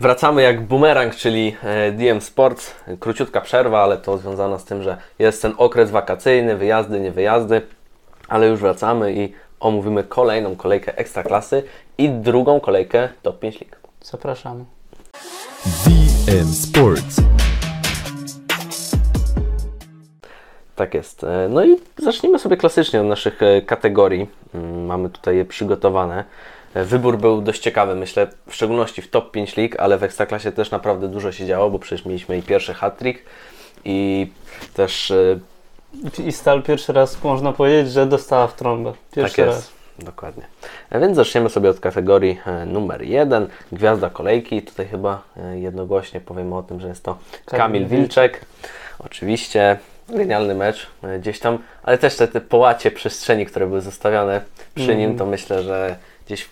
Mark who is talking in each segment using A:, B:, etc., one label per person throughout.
A: Wracamy jak bumerang, czyli e, DM Sports. Króciutka przerwa, ale to związana z tym, że jest ten okres wakacyjny, wyjazdy, nie wyjazdy, ale już wracamy i omówimy kolejną kolejkę Ekstraklasy i drugą kolejkę Top 5 Lig.
B: Zapraszamy.
C: DM Sports.
A: Tak jest. E, No i zacznijmy sobie klasycznie od naszych e, kategorii. Mm, Mamy tutaj je przygotowane. Wybór był dość ciekawy, myślę, w szczególności w top 5 lig, ale w Ekstraklasie też naprawdę dużo się działo, bo przecież mieliśmy i pierwszy hat-trick i też e,
B: I Stal pierwszy raz można powiedzieć, że dostała w trąbę. Pierwszy
A: tak jest.
B: raz.
A: Dokładnie. A więc zaczniemy sobie od kategorii e, numer jeden, Gwiazda kolejki. Tutaj chyba e, jednogłośnie powiemy o tym, że jest to
B: Kamil
A: Kamil Wilczek. Oczywiście genialny mecz gdzieś tam, ale też te, te połacie przestrzeni, które były zostawione przy nim, to myślę, że gdzieś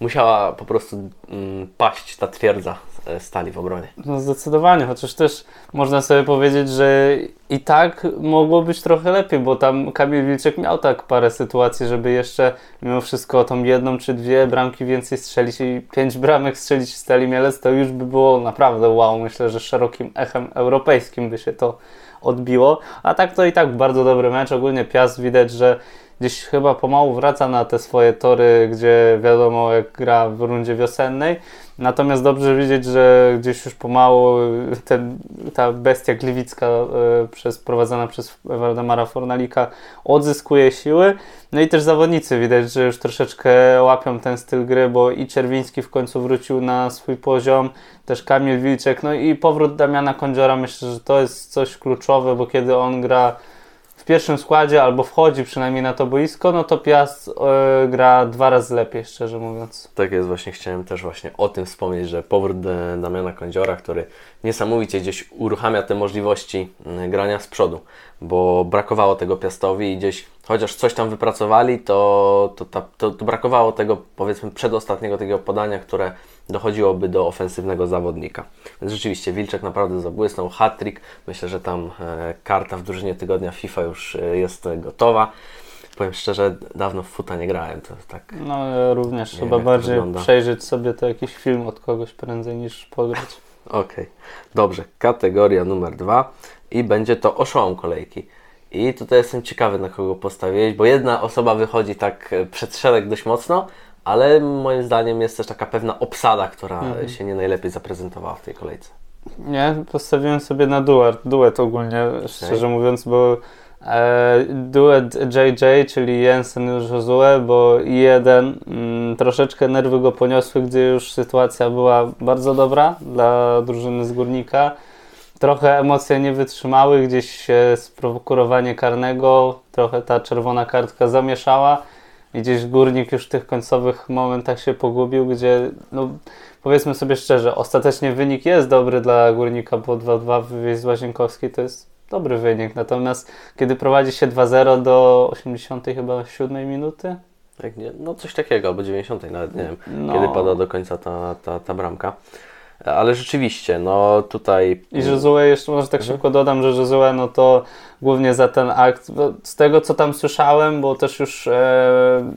A: musiała po prostu mm, paść ta twierdza e, stali w obronie.
B: No zdecydowanie, chociaż też można sobie powiedzieć, że i tak mogło być trochę lepiej, bo tam Kamil Wilczek miał tak parę sytuacji, żeby jeszcze mimo wszystko tą jedną czy dwie bramki więcej strzelić i pięć bramek strzelić w Stali Mielec, to już by było naprawdę wow. Myślę, że szerokim echem europejskim by się to odbiło. A tak to i tak bardzo dobry mecz. Ogólnie Piast widać, że gdzieś chyba pomału wraca na te swoje tory, gdzie wiadomo jak gra w rundzie wiosennej. Natomiast dobrze widzieć, że gdzieś już pomału ten, ta bestia gliwicka e, przez, prowadzona przez Waldemara Fornalika odzyskuje siły. No i też zawodnicy widać, że już troszeczkę łapią ten styl gry, bo i Czerwiński w końcu wrócił na swój poziom, też Kamil Wilczek, no i powrót Damiana Kądziora myślę, że to jest coś kluczowe, bo kiedy on gra w pierwszym składzie albo wchodzi przynajmniej na to boisko, no to Piast e, gra dwa razy lepiej, szczerze mówiąc.
A: Tak jest, właśnie chciałem też właśnie o tym wspomnieć, że powrót Damiana Kądziora, który niesamowicie gdzieś uruchamia te możliwości mm, grania z przodu, bo brakowało tego Piastowi i gdzieś chociaż coś tam wypracowali, to, to, to, to brakowało tego powiedzmy przedostatniego takiego podania, które dochodziłoby do ofensywnego zawodnika. Więc rzeczywiście Wilczek naprawdę zabłysnął, hat-trick, myślę, że tam e, karta w drużynie tygodnia FIFA już e, jest gotowa. Powiem szczerze, dawno w futa nie grałem, to tak
B: No ja również
A: Nie
B: chyba bardziej przejrzeć sobie to jakiś film od kogoś prędzej niż pograć.
A: Okej, dobrze. Kategoria numer dwa i będzie to oszołom kolejki. I tutaj jestem ciekawy, na kogo postawić, bo jedna osoba wychodzi tak e, przed szereg dość mocno, ale moim zdaniem jest też taka pewna obsada, która
B: Mhm.
A: się nie najlepiej zaprezentowała w tej kolejce.
B: Nie, postawiłem sobie na duet, duet ogólnie, szczerze mówiąc, bo duet JJ, czyli Jensen i Josue, bo jeden mm, troszeczkę nerwy go poniosły, gdzie już sytuacja była bardzo dobra dla drużyny z Górnika. Trochę emocje nie wytrzymały, gdzieś się sprokurowanie karnego, trochę ta czerwona kartka zamieszała i gdzieś Górnik już w tych końcowych momentach się pogubił, gdzie no, powiedzmy sobie szczerze, ostatecznie wynik jest dobry dla Górnika, bo 2-2 wywieźć z Łazienkowskiej to jest dobry wynik, natomiast kiedy prowadzi się 2-0 do 80 chyba 7 minuty,
A: Tak, nie? No coś takiego, albo 90, nawet nie wiem,
B: No.
A: kiedy pada do końca ta, ta, ta bramka. Ale rzeczywiście, no tutaj...
B: I Josue, jeszcze może tak szybko dodam, że Josue, no to głównie za ten akt, z tego co tam słyszałem, bo też już e,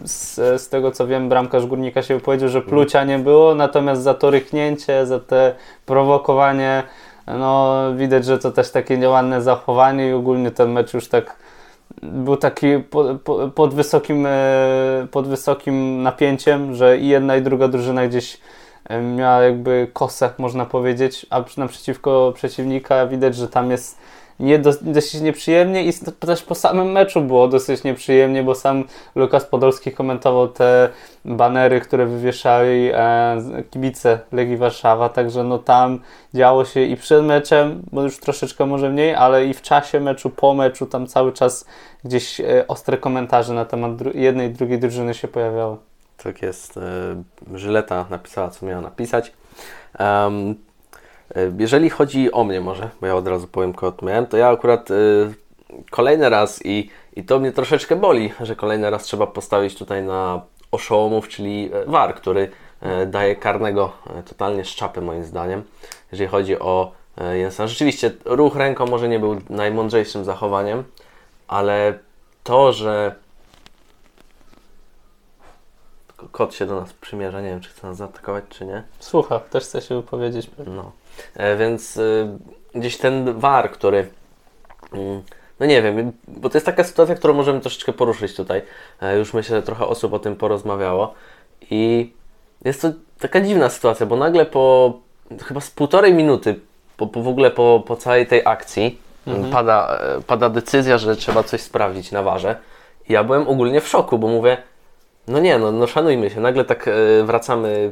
B: z, z tego co wiem, bramkarz Górnika się wypowiedział, że plucia nie było, natomiast za to ryknięcie, za te prowokowanie, no widać, że to też takie nieładne zachowanie i ogólnie ten mecz już tak był taki po, po, pod, wysokim, e, pod wysokim napięciem, że i jedna i druga drużyna gdzieś e, miała jakby kosę, można powiedzieć, a naprzeciwko przeciwnika widać, że tam jest nie, dos- dosyć nieprzyjemnie i też po samym meczu było dosyć nieprzyjemnie, bo sam Lukas Podolski komentował te banery, które wywieszali e, kibice Legii Warszawa, także no tam działo się i przed meczem, bo już troszeczkę może mniej, ale i w czasie meczu, po meczu, tam cały czas gdzieś e, ostre komentarze na temat dru- jednej i drugiej drużyny się pojawiały.
A: Tak jest. e, Żyleta napisała, co miała napisać. E, jeżeli chodzi o mnie może, bo ja od razu powiem, kogo miałem, to ja akurat e, kolejny raz i, i to mnie troszeczkę boli, że kolejny raz trzeba postawić tutaj na oszołomów, czyli e, VAR, który e, daje karnego e, totalnie z czapy moim zdaniem, jeżeli chodzi o e, Jensa. Rzeczywiście ruch ręką może nie był najmądrzejszym zachowaniem, ale to, że kot się do nas przymierza, nie wiem czy chce nas zaatakować czy nie.
B: Słucha, też chce się wypowiedzieć.
A: No, e, więc y, gdzieś ten war, który. mm, No nie wiem, bo to jest taka sytuacja, którą możemy troszeczkę poruszyć tutaj. E, Już myślę, że trochę osób o tym porozmawiało. I jest to taka dziwna sytuacja, bo nagle po chyba z półtorej minuty, po, po w ogóle po, po całej tej akcji, pada, e, pada decyzja, że trzeba coś sprawdzić na warze. I ja byłem ogólnie w szoku, bo mówię, no nie, no, no szanujmy się. Nagle tak e, wracamy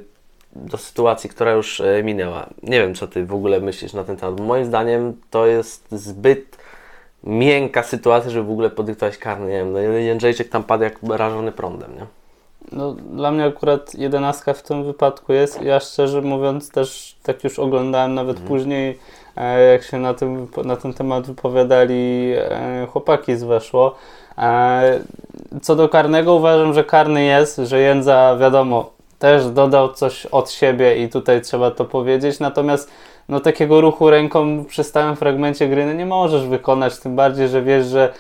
A: do sytuacji, która już e, minęła. Nie wiem, co ty w ogóle myślisz na ten temat. Moim zdaniem to jest zbyt miękka sytuacja, żeby w ogóle podyktować karny. Nie wiem, no Jędrzejczyk tam padł jak rażony prądem, nie?
B: No, dla mnie akurat jedenastka w tym wypadku jest. Ja szczerze mówiąc też tak już oglądałem nawet później, e, jak się na, tym, na ten temat wypowiadali e, chłopaki z Weszło. Co do karnego uważam, że karny jest, że Jędza wiadomo też dodał coś od siebie i tutaj trzeba to powiedzieć, natomiast no takiego ruchu ręką przy stałym fragmencie gry no, nie możesz wykonać, tym bardziej, że wiesz, że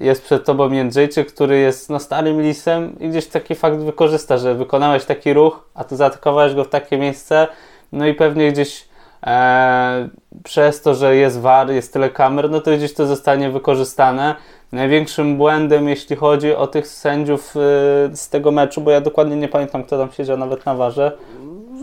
B: jest przed tobą Jędrzejczyk, który jest no, starym lisem i gdzieś taki fakt wykorzysta, że wykonałeś taki ruch, a ty zaatakowałeś go w takie miejsce, no i pewnie gdzieś e, przez to, że jest VAR, jest tyle kamer, no to gdzieś to zostanie wykorzystane. Największym błędem, jeśli chodzi o tych sędziów e, z tego meczu, bo ja dokładnie nie pamiętam, kto tam siedział nawet na warze,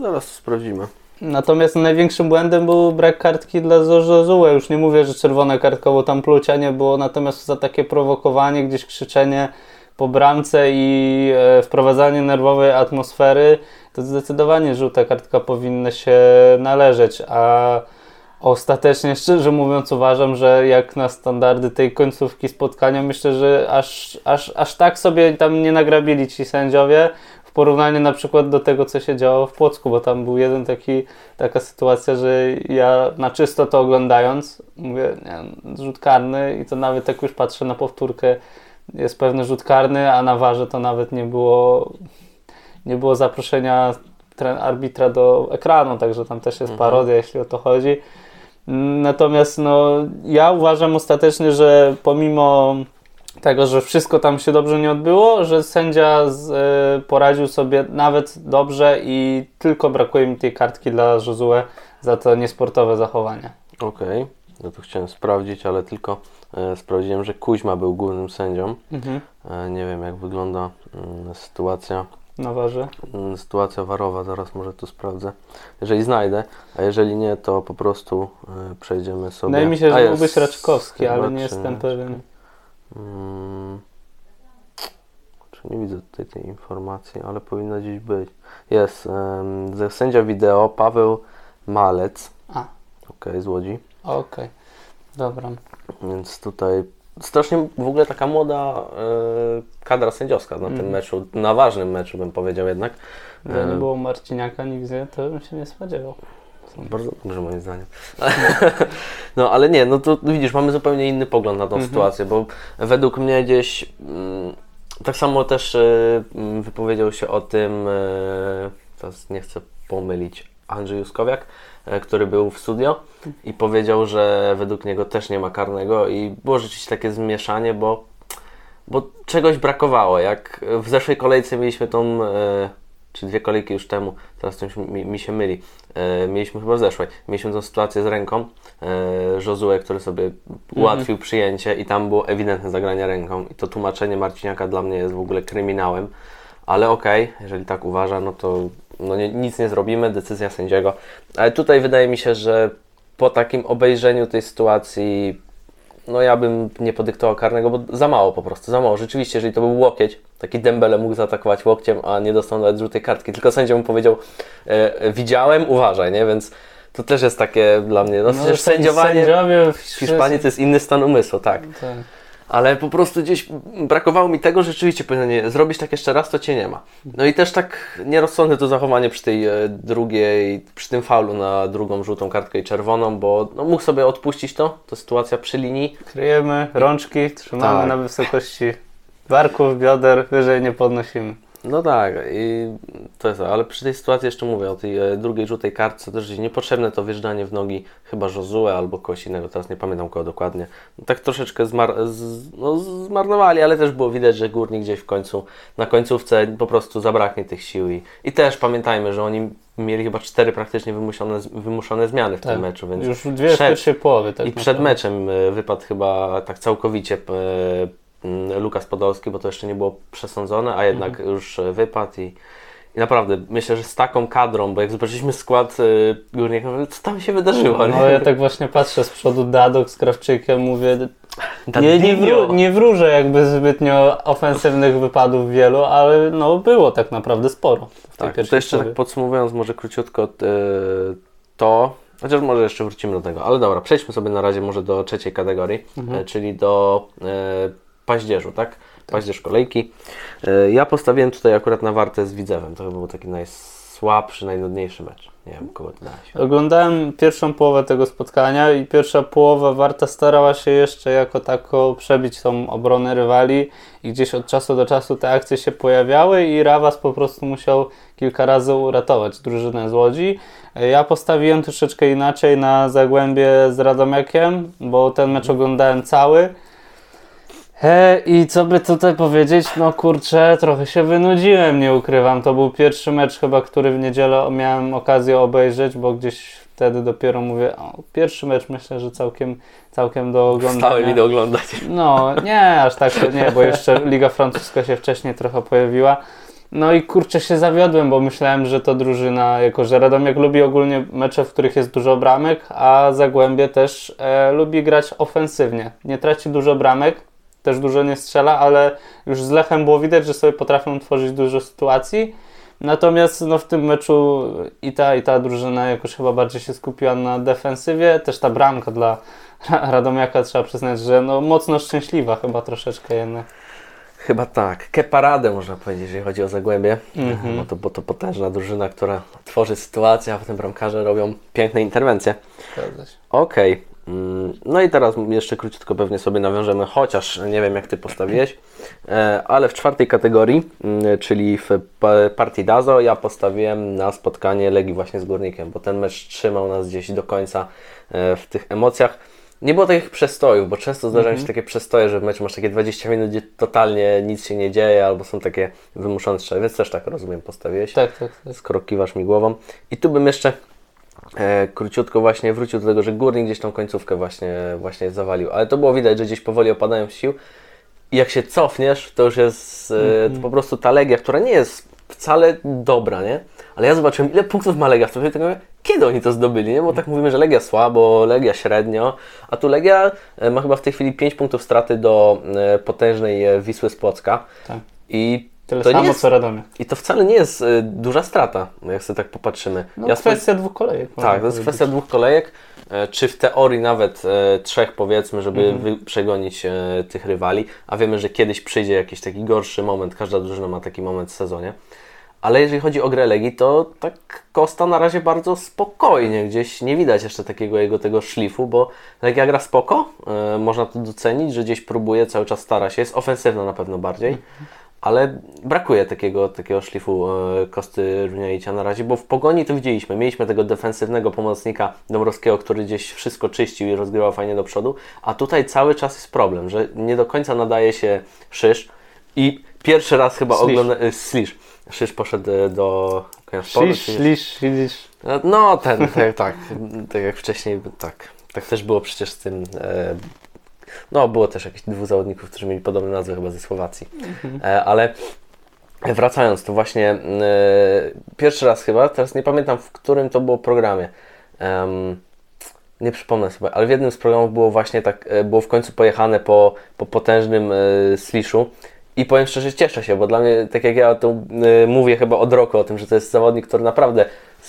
A: Zaraz to sprawdzimy.
B: Natomiast największym błędem był brak kartki dla Zozue. Już nie mówię, że czerwona kartka, bo tam plucia nie było, natomiast za takie prowokowanie, gdzieś krzyczenie po bramce i e, wprowadzanie nerwowej atmosfery, to zdecydowanie żółta kartka powinna się należeć, a ostatecznie, szczerze mówiąc, uważam, że jak na standardy tej końcówki spotkania, myślę, że aż, aż, aż tak sobie tam nie nagrabili ci sędziowie, w porównaniu na przykład do tego, co się działo w Płocku, bo tam był jeden taki, taka sytuacja, że ja na czysto to oglądając, mówię, nie, rzut karny i to nawet jak już patrzę na powtórkę, jest pewny rzut karny, a na warze to nawet nie było, nie było zaproszenia arbitra do ekranu, także tam też jest parodia, jeśli o to chodzi. Natomiast no, ja uważam ostatecznie, że pomimo tego, że wszystko tam się dobrze nie odbyło, że sędzia z, e, poradził sobie nawet dobrze i tylko brakuje mi tej kartki dla Josue za to niesportowe zachowanie.
A: Okej, no to chciałem sprawdzić, ale tylko e, sprawdziłem, że Kuźma był głównym sędzią.
B: Mhm.
A: E, nie wiem, jak wygląda mm, sytuacja.
B: Na warze.
A: Mm, Sytuacja warowa, zaraz może tu sprawdzę. Jeżeli znajdę, a jeżeli nie, to po prostu e, przejdziemy sobie.
B: Wydaje mi się, że być Raczkowski, ale nie jestem pewien.
A: Mm, czy nie widzę tutaj tej informacji, ale powinna gdzieś być. Jest. ze- sędzia wideo Paweł Malec.
B: A.
A: Okej, z Łodzi.
B: Okej, dobra.
A: Więc tutaj strasznie w ogóle taka młoda e, kadra sędziowska na
B: Mhm.
A: tym meczu, na ważnym meczu bym powiedział jednak.
B: Gdyby nie
A: E,
B: było Marciniaka nigdzie, to bym się nie spodziewał.
A: Bardzo dobrze moim zdaniem. No ale nie, no to widzisz, mamy zupełnie inny pogląd na tą
B: Mhm.
A: sytuację, bo według mnie gdzieś mm, tak samo też e, mm, wypowiedział się o tym, teraz nie chcę pomylić, Andrzej Juskowiak, który był w studio i powiedział, że według niego też nie ma karnego i było rzeczywiście takie zmieszanie, bo, bo czegoś brakowało. Jak w zeszłej kolejce mieliśmy tą, e, czy dwie kolejki już temu, teraz coś mi, mi się myli, e, mieliśmy chyba w zeszłej, mieliśmy tą sytuację z ręką, e, Josue, który sobie ułatwił przyjęcie i tam było ewidentne zagranie ręką. I to tłumaczenie Marciniaka dla mnie jest w ogóle kryminałem, ale okej, jeżeli tak uważa, no to no nie, nic nie zrobimy, decyzja sędziego, ale tutaj wydaje mi się, że po takim obejrzeniu tej sytuacji no ja bym nie podyktował karnego, bo za mało po prostu, za mało. Rzeczywiście, jeżeli to był łokieć, taki Dembele mógł zaatakować łokciem, a nie dostał nawet żółtej kartki, tylko sędzia mu powiedział, e, e, widziałem, uważaj, nie? Więc to też jest takie dla mnie, no,
B: No,
A: sędziowanie
B: sędziowie w
A: Hiszpanii to jest inny stan umysłu, tak.
B: Tak.
A: Ale po prostu gdzieś brakowało mi tego, że rzeczywiście powinien nie, zrobić tak jeszcze raz, to cię nie ma. No i też tak nierozsądne to zachowanie przy tej e, drugiej, przy tym faulu na drugą żółtą kartkę i czerwoną, bo no, mógł sobie odpuścić to, to sytuacja przy linii.
B: Kryjemy rączki, trzymamy
A: Tak.
B: na wysokości barków, bioder, wyżej nie podnosimy.
A: No tak, i to jest, ale przy tej sytuacji jeszcze mówię o tej e, drugiej żółtej kartce, też jest niepotrzebne to wjeżdżanie w nogi chyba Josue albo kogoś innego, teraz nie pamiętam kogo dokładnie. No, tak troszeczkę zmar, z, no, zmarnowali, ale też było widać, że Górnik gdzieś w końcu, na końcówce po prostu zabraknie tych sił i, i też pamiętajmy, że oni mieli chyba cztery praktycznie wymuszone, wymuszone zmiany w tym meczu, więc
B: Już dwie w
A: przed-
B: pierwszej połowie. Tak
A: i przed meczem e, wypadł chyba tak całkowicie e, Lukas Podolski, bo to jeszcze nie było przesądzone, a jednak
B: Mhm.
A: już e, wypadł i, i naprawdę myślę, że z taką kadrą, bo jak zobaczyliśmy skład e, Górnika, co tam się wydarzyło, nie?
B: No ja tak właśnie patrzę z przodu Dadok z Krawczykiem, mówię,
A: Ta
B: nie, nie, wró- nie wróżę jakby zbytnio ofensywnych wypadów wielu, ale no było tak naprawdę sporo w tej
A: Tak,
B: pierwszej
A: to jeszcze tak podsumowując może króciutko e, to, chociaż może jeszcze wrócimy do tego, ale dobra, przejdźmy sobie na razie może do trzeciej kategorii,
B: Mhm.
A: czyli do paździerzu, tak? Paździerz kolejki. E, ja postawiłem tutaj akurat na wartę z Widzewem, to chyba był taki najsłabszy, najnudniejszy mecz. Nie wiem, kogo ty dałeś.
B: Oglądałem pierwszą połowę tego spotkania i pierwsza połowa Warta starała się jeszcze jako tako przebić tą obronę rywali i gdzieś od czasu do czasu te akcje się pojawiały i Rawas po prostu musiał kilka razy uratować drużynę z Łodzi. Ja postawiłem troszeczkę inaczej na Zagłębie z Radomiakiem, bo ten mecz oglądałem cały. E, I co by tutaj powiedzieć? No kurczę, trochę się wynudziłem, nie ukrywam. To był pierwszy mecz chyba, który w niedzielę miałem okazję obejrzeć, bo gdzieś wtedy dopiero mówię, o, pierwszy mecz myślę, że całkiem, całkiem do oglądania.
A: Stałem idę oglądać.
B: No, nie, aż tak nie, bo jeszcze Liga Francuska się wcześniej trochę pojawiła. No i kurczę się zawiodłem, bo myślałem, że to drużyna, jako że Radomiak lubi ogólnie mecze, w których jest dużo bramek, a Zagłębie też e, lubi grać ofensywnie. Nie traci dużo bramek, też dużo nie strzela, ale już z Lechem było widać, że sobie potrafią tworzyć dużo sytuacji. Natomiast no, w tym meczu i ta, i ta drużyna jakoś chyba bardziej się skupiła na defensywie. Też ta bramka dla Radomiaka trzeba przyznać, że no, mocno szczęśliwa chyba troszeczkę jednak.
A: Chyba tak. Keparadę można powiedzieć, jeżeli chodzi o Zagłębie,
B: Mhm.
A: bo, to, bo to potężna drużyna, która tworzy sytuację, a potem bramkarze robią piękne interwencje. Okej. Mm, No i teraz jeszcze króciutko pewnie sobie nawiążemy, chociaż nie wiem jak Ty postawiłeś, e, ale w czwartej kategorii, mm, czyli w pa- partii Dazo, ja postawiłem na spotkanie Legii właśnie z Górnikiem, bo ten mecz trzymał nas gdzieś do końca e, w tych emocjach. Nie było takich przestojów, bo często zdarzają się takie przestoje, że w meczu masz takie 20 minut, gdzie totalnie nic się nie dzieje, albo są takie wymuszone strzały, więc też tak rozumiem postawiłeś
B: Tak, tak, tak.
A: skoro mi głową. I tu bym jeszcze króciutko właśnie wrócił do tego, że Górnik gdzieś tą końcówkę właśnie, właśnie zawalił. Ale to było widać, że gdzieś powoli opadają sił. I jak się cofniesz, to już jest e, to po prostu ta Legia, która nie jest wcale dobra, nie? Ale ja zobaczyłem, ile punktów ma Legia w tym tego, kiedy oni to zdobyli, nie? Bo tak mówimy, że Legia słabo, Legia średnio, a tu Legia e, ma chyba w tej chwili 5 punktów straty do e, potężnej e, Wisły z Płocka.
B: Tak.
A: I
B: Tyle
A: to
B: samo
A: jest
B: co Radomiak.
A: i to wcale nie jest y, duża strata, jak sobie tak popatrzymy.
B: No,
A: ja
B: kwestia dwóch kolejek.
A: tak, to jest kwestia dwóch kolejek, e, czy w teorii nawet e, trzech powiedzmy, żeby
B: Mhm.
A: wy, przegonić e, tych rywali, a wiemy, że kiedyś przyjdzie jakiś taki gorszy moment, każda drużyna ma taki moment w sezonie. Ale jeżeli chodzi o grę Legii, to tak Costa na razie bardzo spokojnie, gdzieś nie widać jeszcze takiego jego tego szlifu, bo Legia gra spoko, e, można to docenić, że gdzieś próbuje, cały czas stara się, jest ofensywna na pewno bardziej, ale brakuje takiego, takiego szlifu e, Kosty Runiaicia na razie, bo w Pogoni to widzieliśmy, mieliśmy tego defensywnego pomocnika Dąbrowskiego, który gdzieś wszystko czyścił i rozgrywał fajnie do przodu, a tutaj cały czas jest problem, że nie do końca nadaje się Szysz i pierwszy raz chyba
B: Slisz.
A: ogląda... e, Slisz. Szysz poszedł e, do
B: Ślisz,
A: czy-
B: ślisz, ślisz.
A: no, ten, tak, tak, tak jak wcześniej, tak, tak też było przecież z tym, e, no było też jakichś dwóch zawodników, którzy mieli podobne nazwy chyba ze Słowacji, e, ale wracając, to właśnie e, pierwszy raz chyba, teraz nie pamiętam w którym to było programie, nie przypomnę sobie, ale w jednym z programów było właśnie tak, e, było w końcu pojechane po, po potężnym e, sliszu. I powiem szczerze, cieszę się, bo dla mnie, tak jak ja to e, mówię chyba od roku o tym, że to jest zawodnik, który naprawdę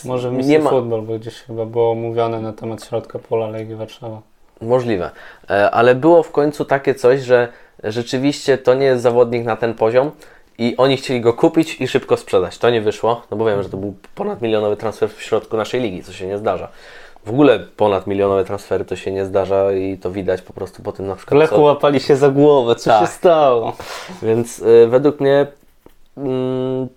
B: Może w
A: nie ma,
B: futbol, bo gdzieś chyba było mówione na temat środka pola Legii Warszawa.
A: Możliwe. E, Ale było w końcu takie coś, że rzeczywiście to nie jest zawodnik na ten poziom i oni chcieli go kupić i szybko sprzedać. To nie wyszło, no bo wiem, że to był ponad milionowy transfer w środku naszej ligi, co się nie zdarza. W ogóle ponad milionowe transfery to się nie zdarza i to widać po prostu po tym na przykład.
B: Lechu
A: co-
B: łapali się za głowę, co
A: Tak.
B: się stało?
A: Więc y, według mnie mm,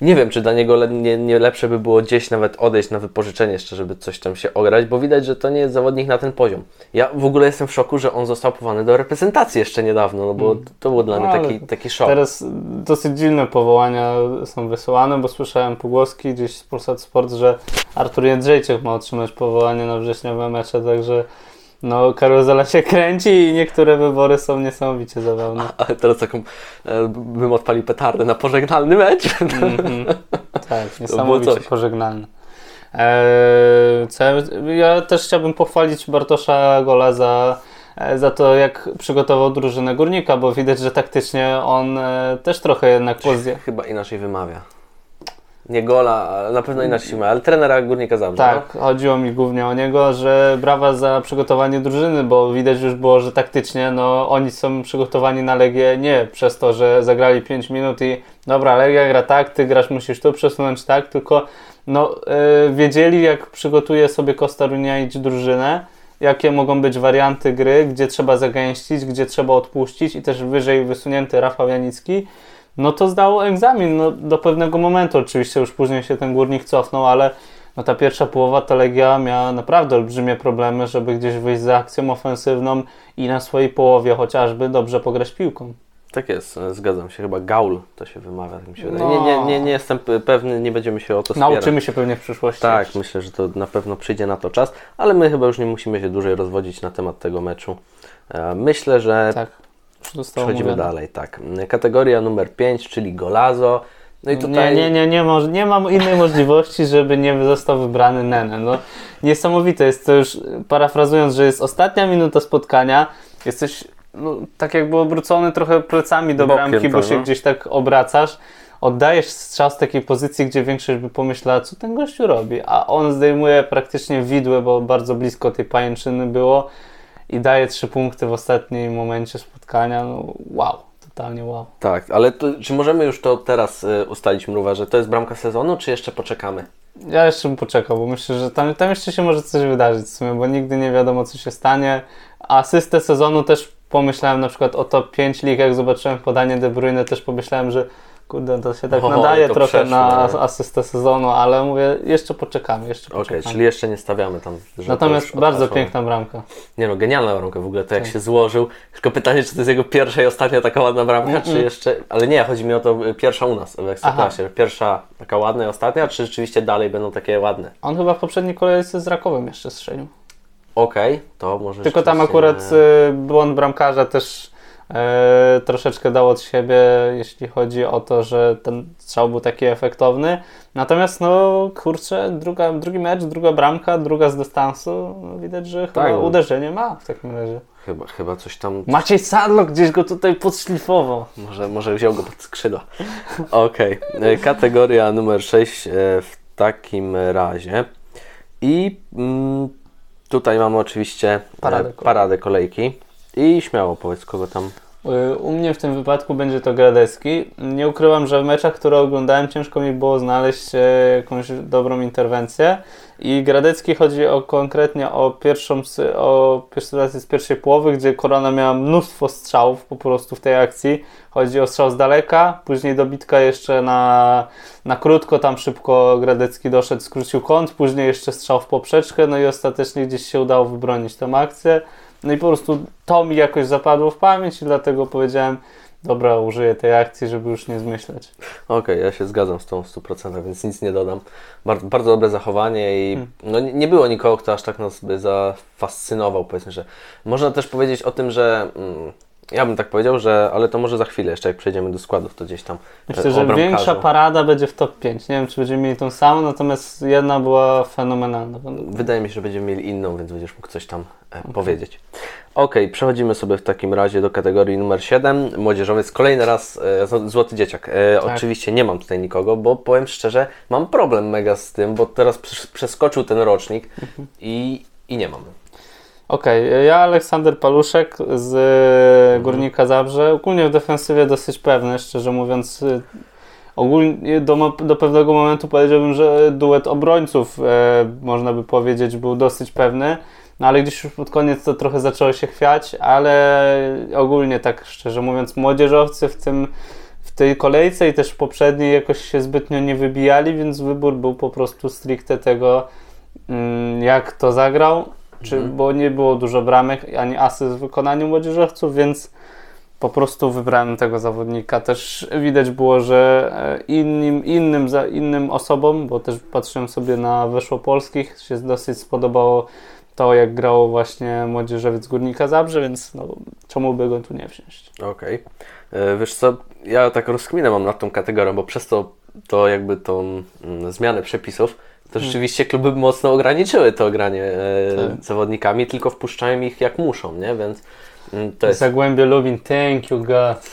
A: nie wiem, czy dla niego le, nie, nie lepsze by było gdzieś nawet odejść na wypożyczenie jeszcze, żeby coś tam się ograć, bo widać, że to nie jest zawodnik na ten poziom. Ja w ogóle jestem w szoku, że on został powołany do reprezentacji jeszcze niedawno, no bo to był dla
B: No,
A: mnie taki, taki szok.
B: Teraz dosyć dziwne powołania są wysyłane, bo słyszałem pogłoski gdzieś z Polsat Sport, że Artur Jędrzejczyk ma otrzymać powołanie na wrześniowe mecze, także no karuzela się kręci i niektóre wybory są niesamowicie zabawne.
A: Ale teraz taką, e, bym odpalił petardę na pożegnalny mecz.
B: Mhm. Tak,
A: było
B: niesamowicie
A: coś.
B: pożegnalne. Eee, co ja, ja też chciałbym pochwalić Bartosza Gola za, e, za to, jak przygotował drużynę Górnika, bo widać, że taktycznie on e, też trochę jednak pozje.
A: Chyba inaczej wymawia. Nie gola, na pewno inaczej się ale trenera Górnika Zabrze.
B: Tak, chodziło mi głównie o niego, że brawa za przygotowanie drużyny, bo widać już było, że taktycznie no, oni są przygotowani na Legię nie przez to, że zagrali 5 minut i dobra, Legia gra tak, ty grasz, musisz tu przesunąć tak, tylko no, yy, wiedzieli jak przygotuje sobie Costa Runiaić drużynę, jakie mogą być warianty gry, gdzie trzeba zagęścić, gdzie trzeba odpuścić i też wyżej wysunięty Rafał Janicki, no to zdało egzamin no, do pewnego momentu. Oczywiście już później się ten górnik cofnął, ale no ta pierwsza połowa ta Legia miała naprawdę olbrzymie problemy, żeby gdzieś wyjść za akcją ofensywną i na swojej połowie chociażby dobrze pograć piłką.
A: Tak jest, e, zgadzam się. Chyba Gaul to się wymawia, tak mi się wydaje.
B: No.
A: Nie, nie, nie, nie jestem pe- pewny, nie będziemy się o to spierać.
B: Nauczymy się pewnie w przyszłości.
A: Tak,
B: jeszcze.
A: myślę, że to na pewno przyjdzie na to czas, ale my chyba już nie musimy się dłużej rozwodzić na temat tego meczu. E, Myślę, że
B: tak. Zostało
A: przechodzimy
B: mówione.
A: dalej. Tak. Kategoria numer 5, czyli Golazo. No i tutaj
B: Nie, nie, nie, nie, nie mam innej możliwości, żeby nie został wybrany Nene. No, niesamowite jest to już, parafrazując, że jest ostatnia minuta spotkania, jesteś no, tak jakby obrócony trochę plecami do
A: Bokiem
B: bramki, bo
A: to,
B: się
A: no.
B: gdzieś tak obracasz, oddajesz strzał z takiej pozycji, gdzie większość by pomyślała, co ten gościu robi, a on zdejmuje praktycznie widłę, bo bardzo blisko tej pajęczyny było i daje trzy punkty w ostatnim momencie spotkania. No, wow, totalnie wow.
A: Tak, ale to, czy możemy już to teraz y, ustalić, Mruwa, że to jest bramka sezonu, czy jeszcze poczekamy?
B: Ja jeszcze bym poczekał, bo myślę, że tam, tam jeszcze się może coś wydarzyć w sumie, bo nigdy nie wiadomo, co się stanie. Asystę sezonu też pomyślałem na przykład o top 5 lig, jak zobaczyłem podanie De Bruyne, też pomyślałem, że kurde, to się tak
A: O,
B: nadaje trochę
A: przeszło,
B: na
A: no.
B: asystę sezonu, ale mówię, jeszcze poczekamy, jeszcze
A: Okej,
B: poczekamy.
A: czyli jeszcze nie stawiamy tam.
B: Natomiast bardzo piękna bramka.
A: Nie no, genialna bramka w ogóle, to jak
B: Tak.
A: się złożył. Tylko pytanie, czy to jest jego pierwsza i ostatnia taka ładna bramka, czy jeszcze... Ale nie, chodzi mi o to y, pierwsza u nas w Ekstraklasie. Pierwsza taka ładna i ostatnia, czy rzeczywiście dalej będą takie ładne?
B: On chyba w poprzedniej kolejce z Rakowem jeszcze strzelił.
A: Okej, to może
B: Tylko tam akurat y, błąd bramkarza też y, troszeczkę dał od siebie, jeśli chodzi o to, że ten strzał był taki efektowny. Natomiast no kurczę, druga, drugi mecz, druga bramka, druga z dystansu, no, widać, że chyba
A: no.
B: uderzenie ma w takim razie.
A: Chyba, chyba coś tam...
B: Maciej Sadlok gdzieś go tutaj podszlifował.
A: Może, może wziął go pod skrzydła. Okej, e, kategoria numer 6 e, w takim razie. I mm, tutaj mamy oczywiście e,
B: Paradę
A: paradę kolejki. I śmiało powiedz, kogo tam...
B: Y, U mnie w tym wypadku będzie to Gradecki. Nie ukrywam, że w meczach, które oglądałem, ciężko mi było znaleźć e, jakąś dobrą interwencję. I Gradecki chodzi o konkretnie o pierwszą, o sytuację z pierwszej połowy, gdzie Korona miała mnóstwo strzałów po prostu w tej akcji. Chodzi o strzał z daleka, później dobitka jeszcze na, na krótko, tam szybko Gradecki doszedł, skrócił kąt, później jeszcze strzał w poprzeczkę, no i ostatecznie gdzieś się udało wybronić tę akcję. No i po prostu to mi jakoś zapadło w pamięć i dlatego powiedziałem, dobra, użyję tej akcji, żeby już nie zmyśleć.
A: Okej, ja się zgadzam z tą w 100%, więc nic nie dodam. Bardzo, bardzo dobre zachowanie i
B: Hmm.
A: no, nie nie było nikogo, kto aż tak nas by zafascynował, powiedzmy, że można też powiedzieć o tym, że mm, ja bym tak powiedział, że ale to może za chwilę, jeszcze jak przejdziemy do składów, to gdzieś tam
B: Myślę,
A: e,
B: że
A: o bramkarzu.
B: większa parada będzie w top 5. Nie wiem, czy będziemy mieli tą samą, natomiast jedna była fenomenalna.
A: Wydaje mi się, że będziemy mieli inną, więc będziesz mógł coś tam e, powiedzieć. Okej, przechodzimy sobie w takim razie do kategorii numer 7. Młodzieżowiec, kolejny raz e, zł- Złoty Dzieciak. E,
B: Tak.
A: Oczywiście nie mam tutaj nikogo, bo powiem szczerze, mam problem mega z tym, bo teraz przes- przeskoczył ten rocznik
B: Mhm.
A: i, i nie mam.
B: Okej, ja Aleksander Paluszek z
A: Mhm.
B: y, Górnika Zabrze. Ogólnie w defensywie dosyć pewny, szczerze mówiąc. y, Ogólnie do, do pewnego momentu powiedziałbym, że duet obrońców, e, można by powiedzieć, był dosyć pewny. No ale gdzieś już pod koniec to trochę zaczęło się chwiać, ale ogólnie tak szczerze mówiąc, młodzieżowcy w tym, w tej kolejce i też w poprzedniej jakoś się zbytnio nie wybijali, więc wybór był po prostu stricte tego, mm, jak to zagrał, czy,
A: Mhm.
B: bo nie było dużo bramek ani asyst w wykonaniu młodzieżowców, więc po prostu wybrałem tego zawodnika. Też widać było, że e, innym, innym, za, innym osobom, bo też patrzyłem sobie na Weszłopolskich, się dosyć spodobało to, jak grał właśnie młodzieżowiec Górnika Zabrze, więc no, czemu by go tu nie wziąć?
A: Okej. E, Wiesz co, ja tak rozkminę mam nad tą kategorią, bo przez to, to jakby tą mm, zmianę przepisów, to rzeczywiście kluby mocno ograniczyły to granie e,
B: Tak.
A: zawodnikami, tylko wpuszczają ich jak muszą, nie? Więc mm, to jest...
B: Zagłębie Lubin, thank you God.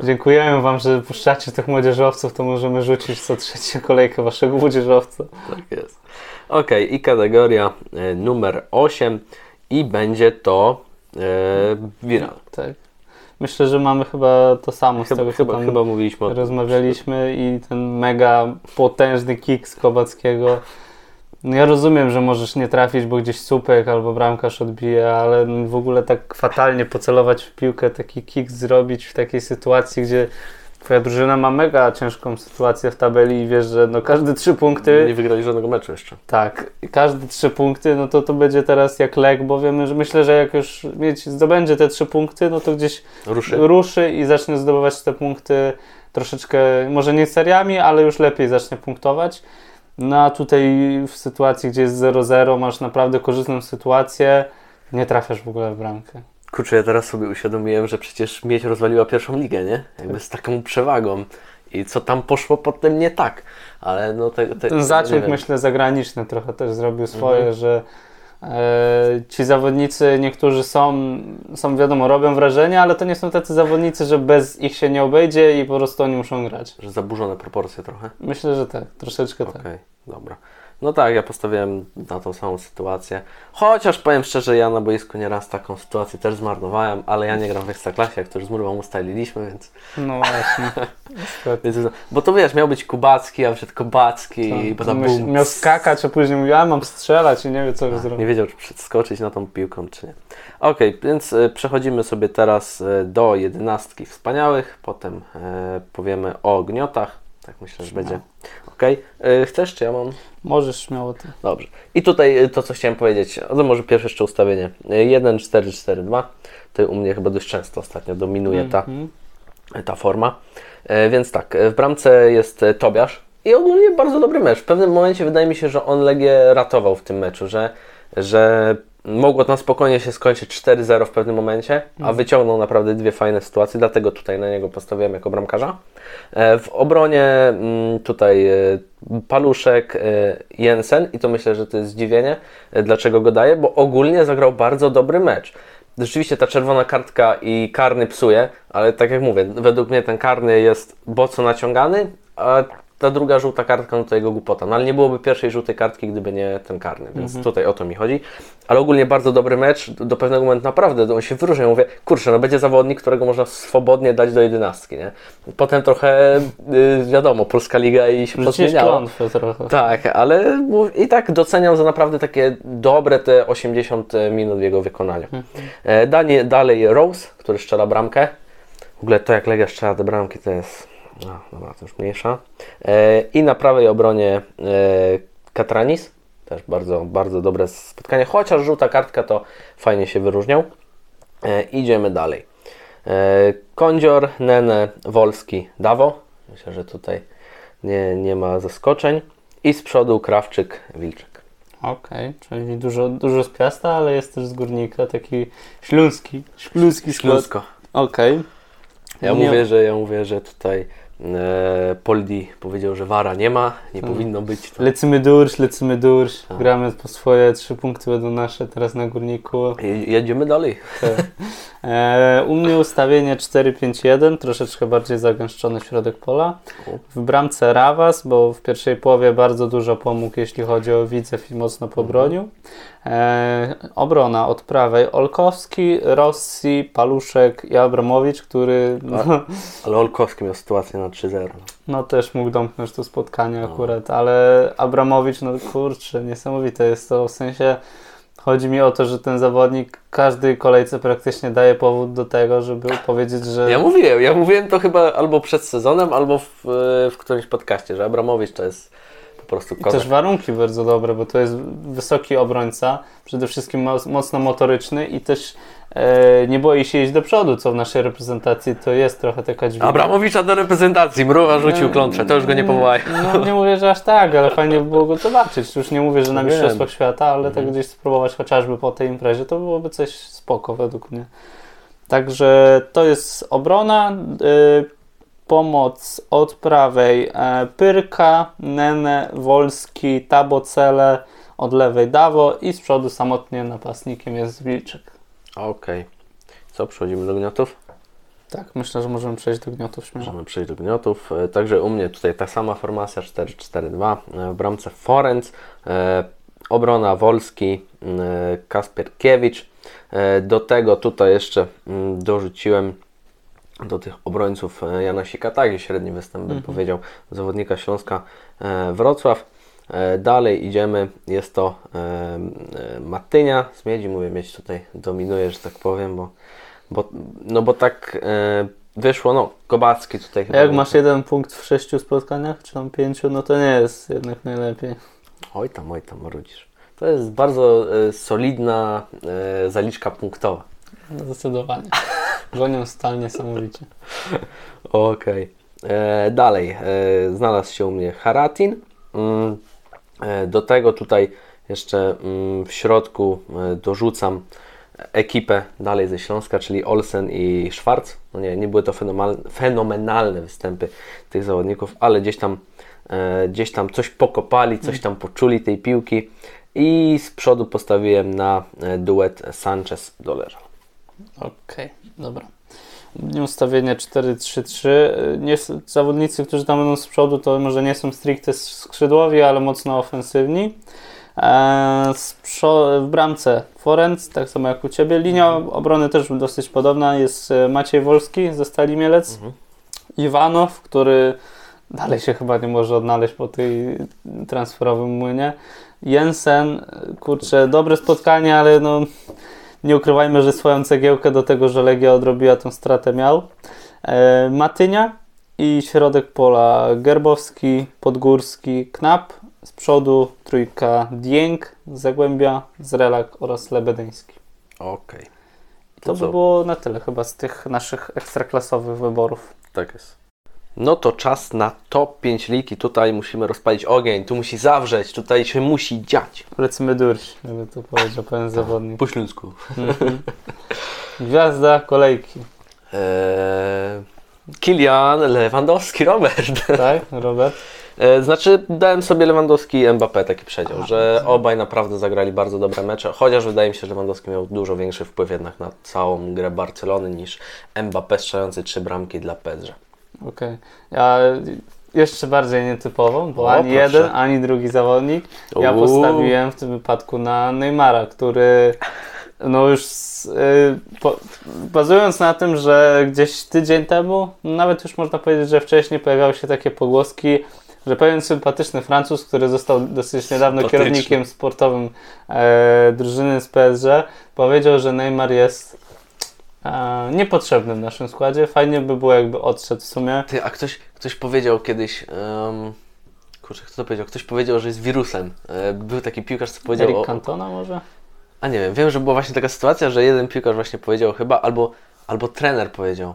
B: Dziękujemy Wam, że puszczacie tych młodzieżowców, to możemy rzucić co trzecią kolejkę Waszego młodzieżowca.
A: Tak jest. Okej, i kategoria e, numer 8 i będzie to e, viral.
B: Tak. Myślę, że mamy chyba to samo z
A: Chyba,
B: tego, co
A: chyba,
B: tam
A: chyba mówiliśmy
B: rozmawialiśmy i ten mega potężny kick z Kobackiego. No ja rozumiem, że możesz nie trafić, bo gdzieś słupek albo bramkarz odbije, ale w ogóle tak fatalnie pocelować w piłkę, taki kick zrobić w takiej sytuacji, gdzie twoja drużyna ma mega ciężką sytuację w tabeli i wiesz, że no każde trzy punkty
A: Nie wygrali żadnego meczu jeszcze.
B: tak, i każde trzy punkty, no to to będzie teraz jak lek, bo wiemy, że myślę, że jak już mieć, zdobędzie te trzy punkty, no to gdzieś
A: Ruszy.
B: ruszy i zacznie zdobywać te punkty troszeczkę, może nie seriami, ale już lepiej zacznie punktować. No a tutaj w sytuacji, gdzie jest 0-0, masz naprawdę korzystną sytuację, nie trafiasz w ogóle w bramkę.
A: Kurczę, ja teraz sobie uświadomiłem, że przecież Miedź rozwaliła pierwszą ligę, nie? Jakby z taką przewagą. I co tam poszło potem nie tak. Ale no te, te, wiem.
B: myślę, zagraniczny trochę też zrobił swoje,
A: Mhm.
B: że e, ci zawodnicy, niektórzy są, są, wiadomo, robią wrażenie, ale to nie są tacy zawodnicy, że bez ich się nie obejdzie i po prostu oni muszą grać.
A: Że zaburzone proporcje trochę.
B: Myślę, że tak, troszeczkę
A: Okej,
B: tak.
A: dobra. No tak, ja postawiłem na tą samą sytuację. Chociaż powiem szczerze, ja na boisku nieraz taką sytuację też zmarnowałem, ale ja nie gram w Ekstraklasie, jak to już z Murwą ustaliliśmy, więc,
B: No właśnie.
A: Więc... Bo to wiesz, miał być Kubacki, a wszedł Kubacki,
B: Tak.
A: i potem
B: Miał skakać, a później mówił, a mam strzelać i nie wie co
A: Nie
B: zrobić.
A: wiedział, czy przeskoczyć na tą piłką, czy nie. Okej, więc e, przechodzimy sobie teraz e, do jedenastki wspaniałych, potem e, powiemy o gniotach. Tak myślę, że będzie. Okej, E, chcesz, czy ja mam?
B: Możesz śmiało ty.
A: Dobrze. I tutaj e, to, co chciałem powiedzieć, to może pierwsze jeszcze ustawienie. E, 1, 4, 4, 2. To u mnie chyba dość często ostatnio dominuje ta,
B: Mhm.
A: ta forma. E, więc tak, e, w bramce jest Tobiasz i ogólnie bardzo dobry mecz. W pewnym momencie wydaje mi się, że on Legię ratował w tym meczu, że, że mogło tam spokojnie się skończyć 4-0 w pewnym momencie, a wyciągnął naprawdę dwie fajne sytuacje, dlatego tutaj na niego postawiłem jako bramkarza. E, W obronie mm, tutaj e, Paluszek, e, Jensen i to myślę, że to jest zdziwienie, dlaczego go daję, bo ogólnie zagrał bardzo dobry mecz. Rzeczywiście ta czerwona kartka i karny psuje, ale tak jak mówię, według mnie ten karny jest boco naciągany, a ta druga żółta kartka, no to jego głupota. No ale nie byłoby pierwszej żółtej kartki, gdyby nie ten karny, więc tutaj o to mi chodzi. Ale ogólnie bardzo dobry mecz, do, pewnego momentu naprawdę on się wyróżnia. Mówię, kurczę, no będzie zawodnik, którego można swobodnie dać do jedenastki, nie? Potem trochę, y, wiadomo, Polska Liga i się pozmieniała.
B: trochę.
A: Tak, ale i tak doceniam za naprawdę takie dobre te 80 minut jego wykonaniu. E, Danie, dalej Rose, który strzela bramkę. W ogóle to jak Legia strzela te bramki to jest... No, dobra, to już mniejsza. E, I na prawej obronie e, Katranis. Też bardzo, bardzo dobre spotkanie. Chociaż żółta kartka to fajnie się wyróżniał. E, idziemy dalej. E, Kądzior, Nene, Wolski, Dawo. Myślę, że tutaj nie, nie ma zaskoczeń. I z przodu Krawczyk, Wilczek.
B: Okej, czyli dużo, dużo z Piasta, ale jest też z Górnika, taki śląski, śląski skład.
A: Śląsko.
B: Okej.
A: Ja
B: Nie-
A: mówię, że ja mówię, że tutaj Poldi powiedział, że Wara nie ma, nie
B: Hmm.
A: powinno być. To.
B: Lecimy durś, lecimy durś,
A: Tak.
B: gramy po swoje, trzy punkty będą nasze teraz na Górniku.
A: I jedziemy dalej.
B: E, u mnie ustawienie 4-5-1, troszeczkę bardziej zagęszczony środek pola. W bramce Rawas, bo w pierwszej połowie bardzo dużo pomógł, jeśli chodzi o Widzew i mocno pobronił. E, obrona od prawej Olkowski, Rossi, Paluszek i Abramowicz, który no,
A: Ale Olkowski miał sytuację na 3-0.
B: no też mógł domknąć to spotkanie akurat, ale Abramowicz, no kurczę, niesamowite jest to, w sensie Chodzi mi o to, że ten zawodnik każdej kolejce praktycznie daje powód do tego, żeby powiedzieć, że
A: Ja mówiłem, ja mówiłem to chyba albo przed sezonem, albo w, w którymś podcaście, że Abramowicz to jest po prostu
B: I
A: kozak.
B: też warunki bardzo dobre, bo to jest wysoki obrońca, przede wszystkim mo- mocno motoryczny i też e, nie boi się iść do przodu, co w naszej reprezentacji to jest trochę taka dźwignia.
A: Abramowicza do reprezentacji, Mruwa rzucił klątwę, to już go nie powołają.
B: No nie mówię, że aż tak, ale fajnie by było go zobaczyć. Już nie mówię, że na. Mistrzostwach Świata, ale
A: Mhm.
B: tak gdzieś spróbować chociażby po tej imprezie, to byłoby coś spoko według mnie. Także to jest obrona. Y, pomoc od prawej e, Pyrka, Nene, Wolski, Tabocele, od lewej Dawo i z przodu samotnie napastnikiem jest Wilczek.
A: Okej. Co, przechodzimy do gniotów?
B: Tak, myślę, że możemy przejść do gniotów śmiało.
A: Możemy przejść do gniotów. E, Także u mnie tutaj ta sama formacja 4-4-2. E, W bramce Forenc, obrona Wolski, Kasperkiewicz. Do tego tutaj jeszcze mm, dorzuciłem do tych obrońców e, Jana Sikatagi, średni występ bym powiedział, zawodnika Śląska e, Wrocław. E, Dalej idziemy, jest to Matynia z Miedzi, mówię mieć tutaj dominuje, że tak powiem, bo, bo, no bo tak wyszło, no Kobacki tutaj chyba
B: jak masz jeden punkt w sześciu spotkaniach, czy tam pięciu, no to nie jest jednak najlepiej.
A: Oj tam, oj tam, marudzisz. To jest bardzo solidna zaliczka punktowa.
B: No, Zdecydowanie. Gonią stal niesamowicie.
A: Okej. E, Dalej, e, znalazł się u mnie Haratin. Mm, e, Do tego tutaj jeszcze mm, w środku e, dorzucam ekipę dalej ze Śląska, czyli Olsen i Schwarz. No nie, nie były to fenomenal- fenomenalne występy tych zawodników, ale gdzieś tam, e, gdzieś tam coś pokopali, coś tam poczuli tej piłki i z przodu postawiłem na e, duet Sanchez-Dolerza.
B: Okej, dobra. Ustawienie 4-3-3. Y, Nie, s- zawodnicy, którzy tam będą z przodu, to może nie są stricte skrzydłowi, ale mocno ofensywni. Eee, przo- w bramce Forenc, tak samo jak u Ciebie. Linia obrony też dosyć podobna. Jest e, Maciej Wolski ze Stali Mielec. Iwanow, który dalej się chyba nie może odnaleźć po tej transferowym młynie. Jensen, kurczę, dobre spotkanie, ale no nie ukrywajmy, że swoją cegiełkę do tego, że Legia odrobiła tą stratę miał. E, Matynia i środek pola Gerbowski, Podgórski, Knap. Z przodu trójka Dieng, Zagłębia, Zrelak oraz Lebedyński.
A: Okej.
B: To by
A: co?
B: było na tyle chyba z tych naszych ekstraklasowych wyborów.
A: Tak jest. No to czas na top 5 lig i tutaj musimy rozpalić ogień, tu musi zawrzeć, tutaj się musi dziać.
B: Lecimy durś, jakby to powiedział pewien zawodnik.
A: Po śląsku.
B: Mhm. Gwiazda kolejki,
A: Eee, Kilian Lewandowski, Robert.
B: tak, Robert?
A: Eee, znaczy, dałem sobie Lewandowski i Mbappé taki przedział, że obaj naprawdę zagrali bardzo dobre mecze, chociaż wydaje mi się, że Lewandowski miał dużo większy wpływ jednak na całą grę Barcelony niż Mbappé strzelający trzy bramki dla PSG.
B: Okej. Ja jeszcze bardziej nietypowo, bo
A: O,
B: ani
A: proszę.
B: jeden, ani drugi zawodnik. Ja
A: Uuu.
B: postawiłem w tym wypadku na Neymara, który no już y, po, bazując na tym, że gdzieś tydzień temu, nawet już można powiedzieć, że wcześniej pojawiały się takie pogłoski, że pewien sympatyczny Francuz, który został dosyć niedawno
A: Sympatyczny.
B: kierownikiem sportowym e, drużyny z PSG, powiedział, że Neymar jest e, niepotrzebny w naszym składzie. Fajnie by było, jakby odszedł w sumie.
A: Ty, a ktoś, ktoś powiedział kiedyś, um, kurczę, kto to powiedział? Ktoś powiedział, że jest wirusem. E, był taki piłkarz, co powiedział
B: Eric
A: o,
B: Cantona może?
A: A nie wiem, wiem, że była właśnie taka sytuacja, że jeden piłkarz właśnie powiedział chyba, albo, albo trener powiedział.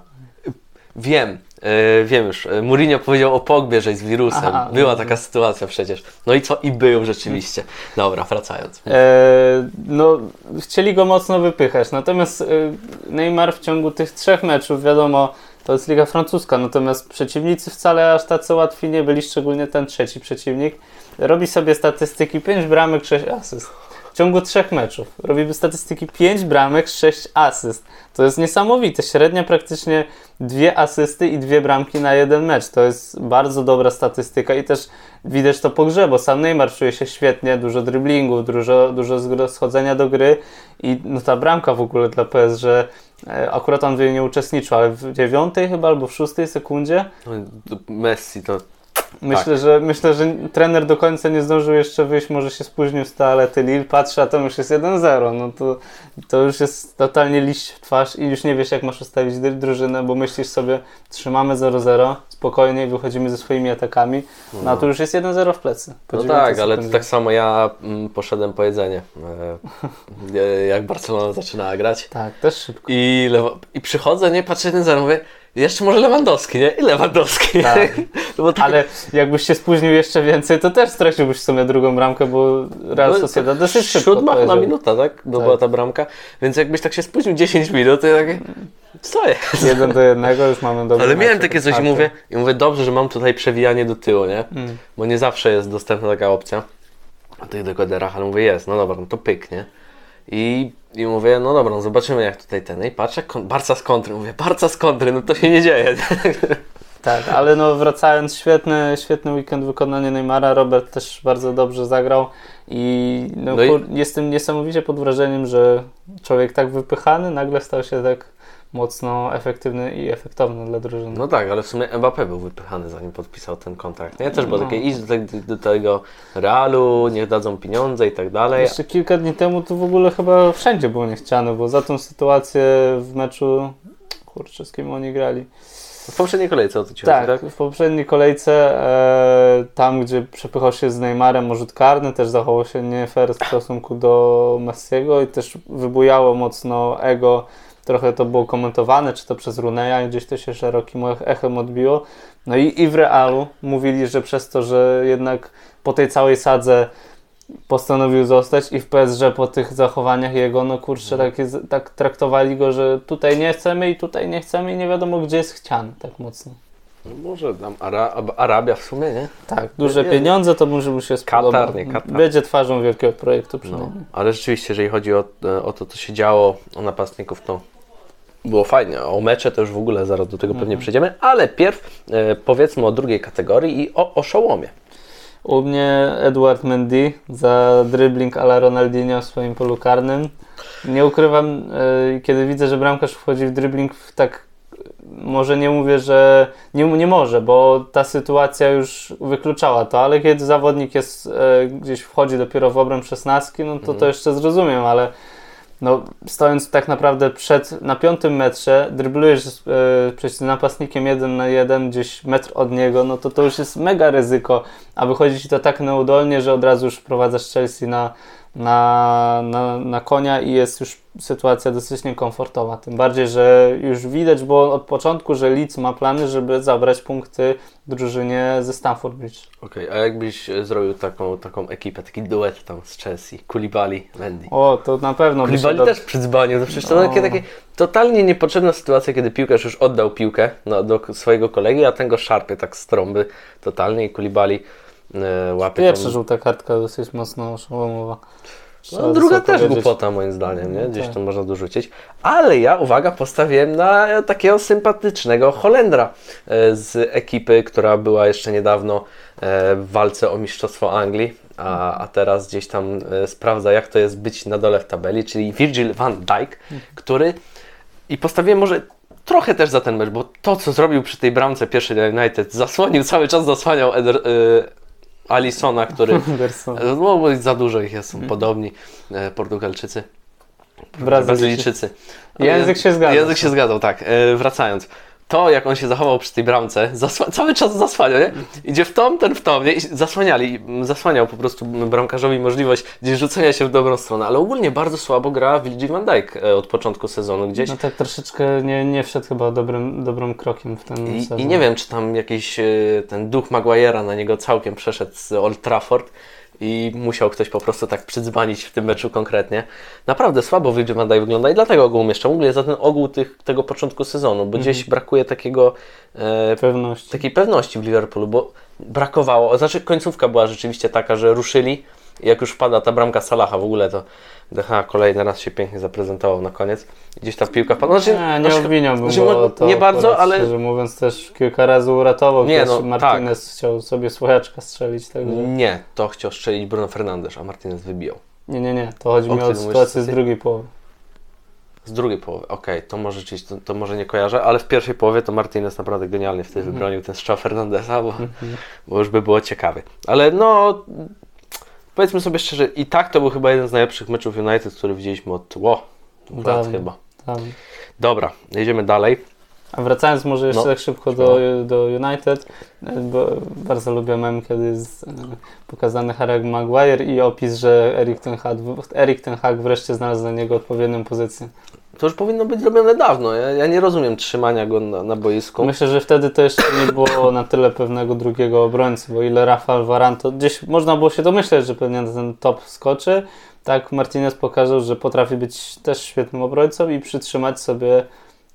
A: Wiem, e, wiem już. Mourinho powiedział o Pogbie, że jest wirusem.
B: Aha,
A: Była
B: no.
A: taka sytuacja przecież. No i co? I był rzeczywiście. Dobra, wracając.
B: E, no, chcieli go mocno wypychać. Natomiast e, Neymar w ciągu tych trzech meczów, wiadomo, to jest Liga Francuska, natomiast przeciwnicy wcale aż tacy łatwi nie byli, szczególnie ten trzeci przeciwnik. Robi sobie statystyki 5 bramek, 6 asyst. W ciągu trzech meczów. Robi statystyki 5 bramek, 6 asyst. To jest niesamowite. Średnia praktycznie dwie asysty i dwie bramki na jeden mecz. To jest bardzo dobra statystyka i też widać to po grze, bo sam Neymar czuje się świetnie, dużo driblingów, dużo, dużo schodzenia do gry i no ta bramka w ogóle dla PS, że akurat on w niej nie uczestniczył, ale w dziewiątej chyba albo w szóstej sekundzie
A: No, Messi to
B: Myślę, że, myślę, że trener do końca nie zdążył jeszcze wyjść, może się spóźnił z toalety Lille, patrzy, a tam już jest 1-0, no to, to już jest totalnie liść w twarz i już nie wiesz jak masz ustawić dru- drużynę, bo myślisz sobie, trzymamy 0-0, spokojnie wychodzimy ze swoimi atakami, no a tu już jest 1-0 w plecy.
A: No tak, ale tak samo ja mm, poszedłem po jedzenie, e, jak Barcelona zaczynała grać.
B: Tak, też szybko.
A: I, lewo, I przychodzę, nie, patrzę jeden za mówię, jeszcze może Lewandowski, nie? I Lewandowski.
B: Tak.
A: no tak,
B: Ale jakbyś się spóźnił jeszcze więcej, to też straciłbyś w sumie drugą bramkę, bo Real
A: no,
B: Sociedad dosyć szybko
A: Siódma chyba minuta, tak? Bo
B: Tak.
A: była ta bramka. Więc jakbyś tak się spóźnił 10 minut, to ja takie, co jest?
B: Jeden do jednego, już mamy dobry
A: Ale miałem takie coś i
B: czwarty.
A: mówię, i mówię, dobrze, że mam tutaj przewijanie do tyłu, nie?
B: Mm.
A: Bo nie zawsze jest dostępna taka opcja na tych dekoderach, ale mówię, jest, no dobra, no to pyk, nie? I, I mówię, no dobra, no zobaczymy jak tutaj ten. I patrzę, kon- Barca z kontry, mówię, Barca z kontry, no to się nie dzieje.
B: Tak, ale no wracając, świetny, świetny weekend wykonanie Neymara, Robert też bardzo dobrze zagrał i, no,
A: No i-
B: jestem niesamowicie pod wrażeniem, że człowiek tak wypychany nagle stał się tak mocno efektywny i efektowny dla drużyny.
A: No tak, ale w sumie Mbappé był wypychany zanim podpisał ten kontrakt. Nie? Też było
B: No.
A: takie, idź do, do tego Realu, niech dadzą pieniądze i tak dalej.
B: Jeszcze kilka dni temu to w ogóle chyba wszędzie było niechciane, bo za tą sytuację w meczu, kurczę, z kim oni grali?
A: W poprzedniej kolejce o to ci
B: Tak,
A: chodzi, tak?
B: w poprzedniej kolejce, e, tam gdzie przepychał się z Neymarem rzut karny, też zachował się nie fair w stosunku do Messiego i też wybujało mocno ego. Trochę to było komentowane, czy to przez Runeja, gdzieś to się szerokim echem odbiło. No i, i w Realu mówili, że przez to, że jednak po tej całej sadze postanowił zostać i w PSG po tych zachowaniach jego, no kurczę, tak, jest, tak traktowali go, że tutaj nie chcemy i tutaj nie chcemy i nie wiadomo gdzie jest chciany tak mocno.
A: No może tam Ara Arabia w sumie, nie?
B: Tak, duże
A: Nie,
B: pieniądze to może mu się
A: Katar,
B: spodoba.
A: nie Katar.
B: Będzie twarzą wielkiego projektu
A: No,
B: przynajmniej.
A: ale rzeczywiście, jeżeli chodzi o, o to, co się działo o napastników, to było fajnie. O mecze to już w ogóle zaraz do tego pewnie przejdziemy, ale pierw e, powiedzmy o drugiej kategorii i o oszołomie.
B: U mnie Edward Mendy za dribbling a la Ronaldinho w swoim polu karnym. Nie ukrywam, e, kiedy widzę, że bramkarz wchodzi w dribbling w tak może nie mówię, że nie, nie może, bo ta sytuacja już wykluczała to, ale kiedy zawodnik jest e, gdzieś wchodzi dopiero w obręb 16, no to to jeszcze zrozumiem, ale no, stojąc tak naprawdę przed, na piątym metrze, dryblujesz przecież z napastnikiem jeden na jeden, gdzieś metr od niego, no to to już jest mega ryzyko, a wychodzi ci to tak neudolnie, że od razu już wprowadzasz Chelsea na, na, na, na konia i jest już sytuacja dosyć niekomfortowa. Tym bardziej, że już widać było od początku, że Leeds ma plany, żeby zabrać punkty drużynie ze Stamford Bridge.
A: Okej, a jakbyś e, zrobił taką, taką ekipę, taki duet tam z Chelsea, Kulibali, Mendy.
B: O, to na pewno
A: Kulibali
B: do...
A: też przydzbanił, to przecież to
B: No.
A: takie, takie totalnie niepotrzebna sytuacja, kiedy piłkarz już oddał piłkę no, do swojego kolegi, a ten go szarpie tak z trąby totalnie i Kulibali łapie
B: Pierwsza
A: tą...
B: żółta kartka dosyć mocno. Trzeba
A: No, druga też
B: powiedzieć.
A: głupota moim zdaniem, nie? Gdzieś
B: tak.
A: to można dorzucić. Ale ja, uwaga, postawiłem na takiego sympatycznego Holendra e, z ekipy, która była jeszcze niedawno e, w walce o Mistrzostwo Anglii, a, a teraz gdzieś tam e, sprawdza, jak to jest być na dole w tabeli, czyli Virgil van Dijk, który i postawiłem może trochę też za ten mecz, bo to, co zrobił przy tej bramce pierwszej United, zasłonił, cały czas zasłaniał Eder, e, Alisona, który no, bo za dużo ich jest, są podobni e, Portugalczycy,
B: Brazylijczycy.
A: Brazylijczycy.
B: Język się zgadza.
A: Język się zgadzał, tak. E, wracając. To, jak on się zachował przy tej bramce, zasła- cały czas zasłania, nie? Idzie w tom, ten w tom, nie? I zasłaniali, zasłaniał po prostu bramkarzowi możliwość gdzieś rzucenia się w dobrą stronę, ale ogólnie bardzo słabo gra Virgil van Dijk e, od początku sezonu gdzieś.
B: No tak troszeczkę nie, nie wszedł chyba dobrym, dobrym krokiem w ten
A: I,
B: sezon.
A: I nie wiem, czy tam jakiś e, ten duch Maguire'a na niego całkiem przeszedł z Old Trafford i musiał ktoś po prostu tak przydzbanić w tym meczu konkretnie. Naprawdę słabo Dijk wygląda i dlatego go umieszczam. Ogólnie za ten ogół tych, tego początku sezonu, bo gdzieś brakuje takiego e,
B: Pewności.
A: takiej pewności w Liverpoolu, bo brakowało, znaczy końcówka była rzeczywiście taka, że ruszyli jak już wpada ta bramka Salaha w ogóle to DH kolejny raz się pięknie zaprezentował na koniec. Gdzieś ta piłka wpadła. Znaczy,
B: Nie, nie
A: znaczy,
B: obwiniałbym
A: znaczy,
B: go o to
A: nie bardzo, ale
B: Szczerze mówiąc też kilka razy uratował.
A: Nie, no,
B: Martinez chciał sobie słojaczka strzelić. Także...
A: nie, to chciał strzelić Bruno Fernandes, a Martinez wybijał.
B: Nie, nie, nie. To chodzi
A: O
B: mi o sytuację z drugiej połowy.
A: Z drugiej połowy, okej, to może rzeczywiście, to, to może nie kojarzę, ale w pierwszej połowie to Martinez naprawdę genialnie wtedy
B: Mhm.
A: wybronił ten strzał Fernandesa, bo, bo już by było ciekawie. Ale no, powiedzmy sobie szczerze, i tak to był chyba jeden z najlepszych meczów United, który widzieliśmy od, ło,
B: Dawno.
A: chyba.
B: Tam.
A: Dobra, jedziemy dalej.
B: A wracając może jeszcze
A: No.
B: tak szybko do, do United, e, bo bardzo lubię mem, kiedy jest e, pokazany Harry Maguire i opis, że Erik Ten, Hag, Erik Ten Hag wreszcie znalazł dla niego odpowiednią pozycję.
A: To już powinno być robione dawno. Ja, ja nie rozumiem trzymania go na, na boisku.
B: Myślę, że wtedy to jeszcze nie było na tyle pewnego drugiego obrońcy, bo ile Rafael Varane, to gdzieś można było się domyśleć, że pewnie na ten top skoczy. Tak Martinez pokazał, że potrafi być też świetnym obrońcą i przytrzymać sobie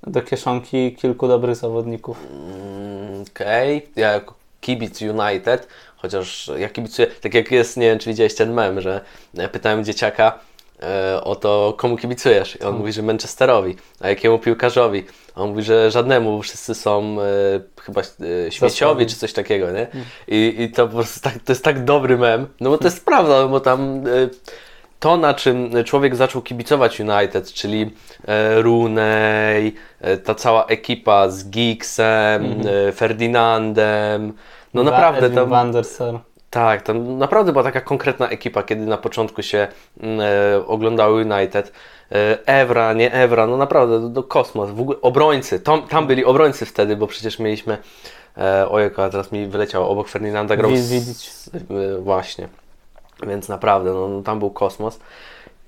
B: do kieszonki kilku dobrych zawodników.
A: Mm, Okej, ja jako kibic United, chociaż ja kibicuję, tak jak jest, nie wiem czy widziałeś ten mem, że e, pytałem dzieciaka e, o to, komu kibicujesz i on mówi, że Manchesterowi, a jakiemu piłkarzowi? A on mówi, że żadnemu, bo wszyscy są e, chyba e, śmieciowi czy coś takiego, nie? I, I to po prostu tak, to jest tak dobry mem, no bo to jest prawda, bo tam e, to, na czym człowiek zaczął kibicować United, czyli e, Rooney, e, ta cała ekipa z Giggsem, e, Ferdinandem, no naprawdę
B: Edwin
A: tam,
B: van der Sar.
A: tak, tam naprawdę była taka konkretna ekipa, kiedy na początku się mm, e, oglądały United. Evra, nie Evra, no naprawdę, do, do kosmos, w ogóle obrońcy, tam, tam byli obrońcy wtedy, bo przecież mieliśmy, e, teraz mi wyleciało, obok Ferdinanda grał z- e, właśnie, więc naprawdę, no, tam był kosmos.